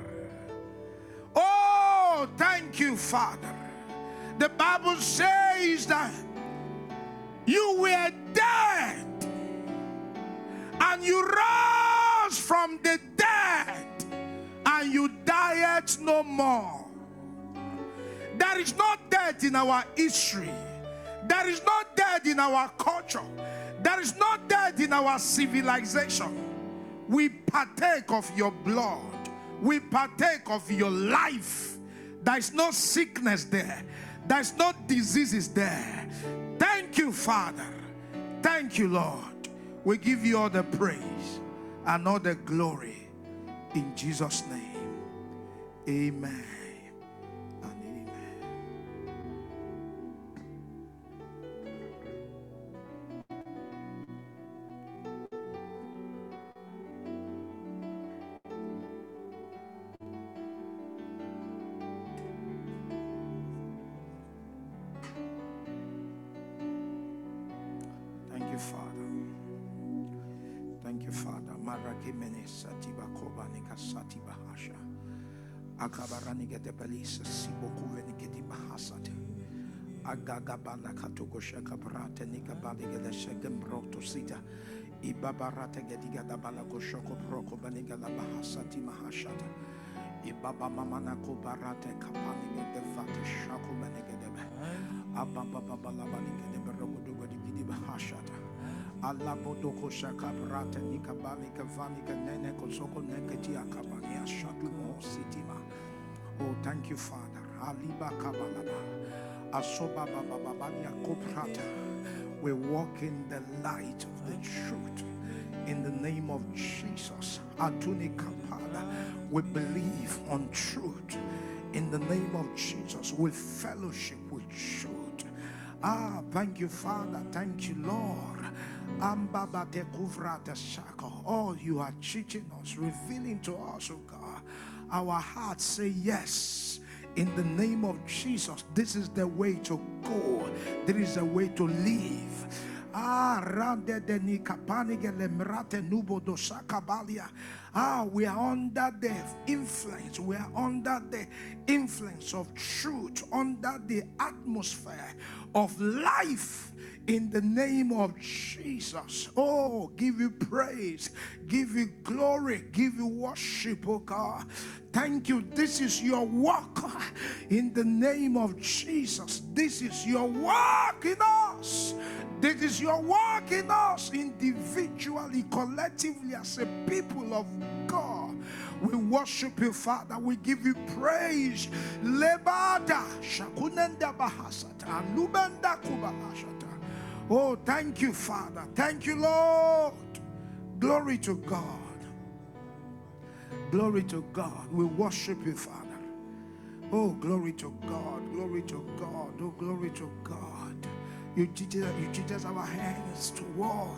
Oh, thank you, Father. The Bible says that you were dead and you rose from the dead and you died no more. There is no death in our history. There is no death in our culture. There is no death in our civilization. We partake of your blood. We partake of your life. There is no sickness there. There is no diseases there. Thank you, Father. Thank you, Lord. We give you all the praise and all the glory in Jesus' name. Amen. Akabarani gede belisa siboku veni gedi bahasate. Agaga bana katuko shaka brate nika bali gede shegem broto sita. Ibabarate gedi gada bala koshoko proko bani gada bahasati mahashata. Ibaba mama na kubarate kapani gede fate shako bani gede be. Ababa baba la bani gede berogo gedi gidi bahashata. Allah bodoko shaka brate nika bali kavani kanene kosoko neketi akabani ashatu mo sitima. Oh, thank you, Father. Aliba kabalaba. We walk in the light of the truth. In the name of Jesus. We believe on truth. In the name of Jesus. We fellowship with truth. Ah, thank you, Father. Thank you, Lord. Kuvrata shaka. All you are teaching us, revealing to us, oh God. Our hearts say yes. In the name of Jesus, this is the way to go. There is a way to live. Ah, rande de nubo. Ah, we are under the influence. We are under the influence of truth, under the atmosphere of life in the name of Jesus. Oh, give you praise, give you glory, give you worship, oh God. Thank you. This is your work in the name of Jesus. This is your work in us. This is your work in us individually, collectively, as a people of God. We worship you, Father. We give you praise. Lebada shakunenda bahasata lubenda kubalashata. Oh, thank you, Father. Thank you, Lord. Glory to God. Glory to God. We worship you, Father. Oh, glory to God. Glory to God. Oh, glory to God. You teach, us- you teach us our hands to war.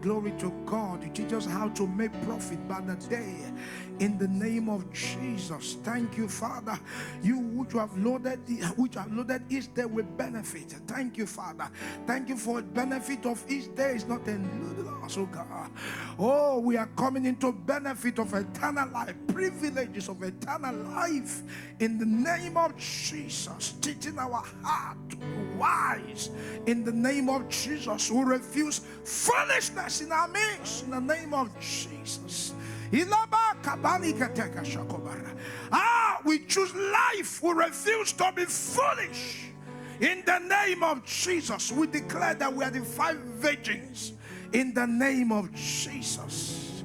Glory to God. You teach us how to make profit by the day. In the name of Jesus. Thank you, Father. You which have loaded which have loaded each day with benefit. Thank you, Father. Thank you for the benefit of each day is not us, oh God. Oh, we are coming into benefit of eternal life, privileges of eternal life in the name of Jesus. Teaching our heart to be wise in the name of Jesus. who refuse foolishness in our midst in the name of Jesus. Ah, we choose life. We refuse to be foolish. In the name of Jesus, we declare that we are the five virgins. In the name of Jesus.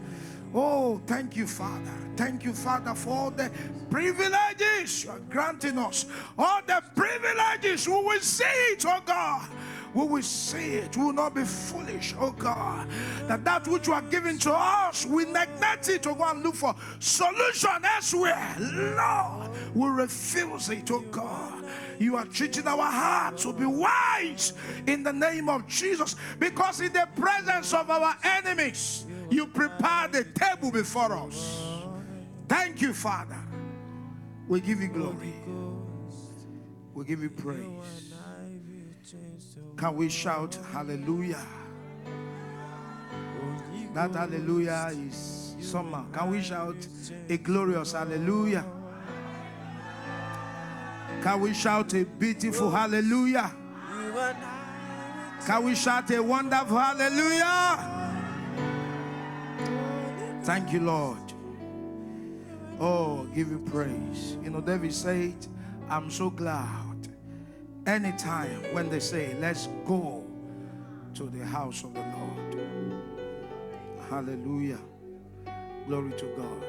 Oh, thank you, Father. Thank you, Father, for all the privileges you are granting us. All the privileges we will see it, oh God we will see it. We will not be foolish, oh God. That that which you are giving to us, we neglect it to go and look for solution elsewhere. Lord, we refuse it, oh God. You are teaching our hearts to be wise in the name of Jesus because in the presence of our enemies, you prepare the table before us. Thank you, Father. We give you glory. We give you praise. Can we shout hallelujah? That hallelujah is summer. Can we shout a glorious hallelujah? Can we shout a beautiful hallelujah? Can we shout a wonderful hallelujah? Thank you, Lord. Oh, give you praise. You know, David said, I'm so glad anytime when they say, Let's go to the house of the Lord. Hallelujah. Glory to God.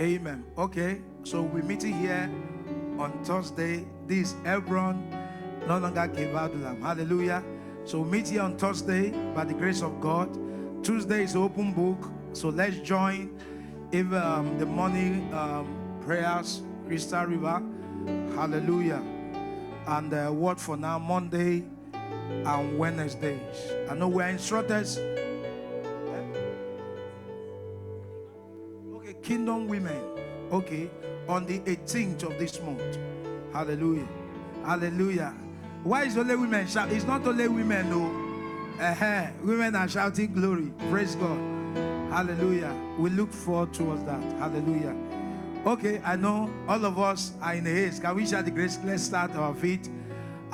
Amen. Okay, so we're meeting here on Thursday. This Hebron, no longer Cave Adullam. Hallelujah. So we meet here on Thursday by the grace of God. Tuesday is open book. So let's join even um, the morning um, prayers, Crystal River. Hallelujah and uh, what for now Monday and Wednesdays. I know we're instructors. Okay, Kingdom Women. Okay, on the 18th of this month. Hallelujah. Hallelujah. Why is only women shout? It's not only women, no. Uh-huh. Women are shouting glory. Praise God. Hallelujah. We look forward towards that. Hallelujah. Okay, I know all of us are in the haste. Can we share the grace? Let's start our feet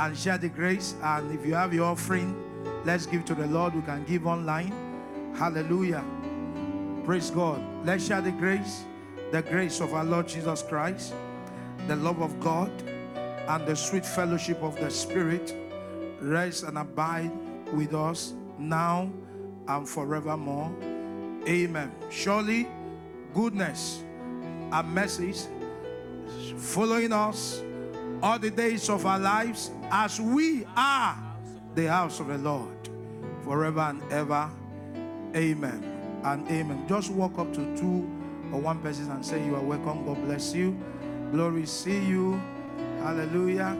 and share the grace. And if you have your offering, let's give to the Lord. We can give online. Hallelujah. Praise God. Let's share the grace, the grace of our Lord Jesus Christ, the love of God, and the sweet fellowship of the Spirit rest and abide with us now and forevermore. Amen. Surely, goodness and message following us all the days of our lives as we are the house of the Lord forever and ever. Amen and amen. Just walk up to two or one person and say, You are welcome. God bless you. Glory, see you. Hallelujah.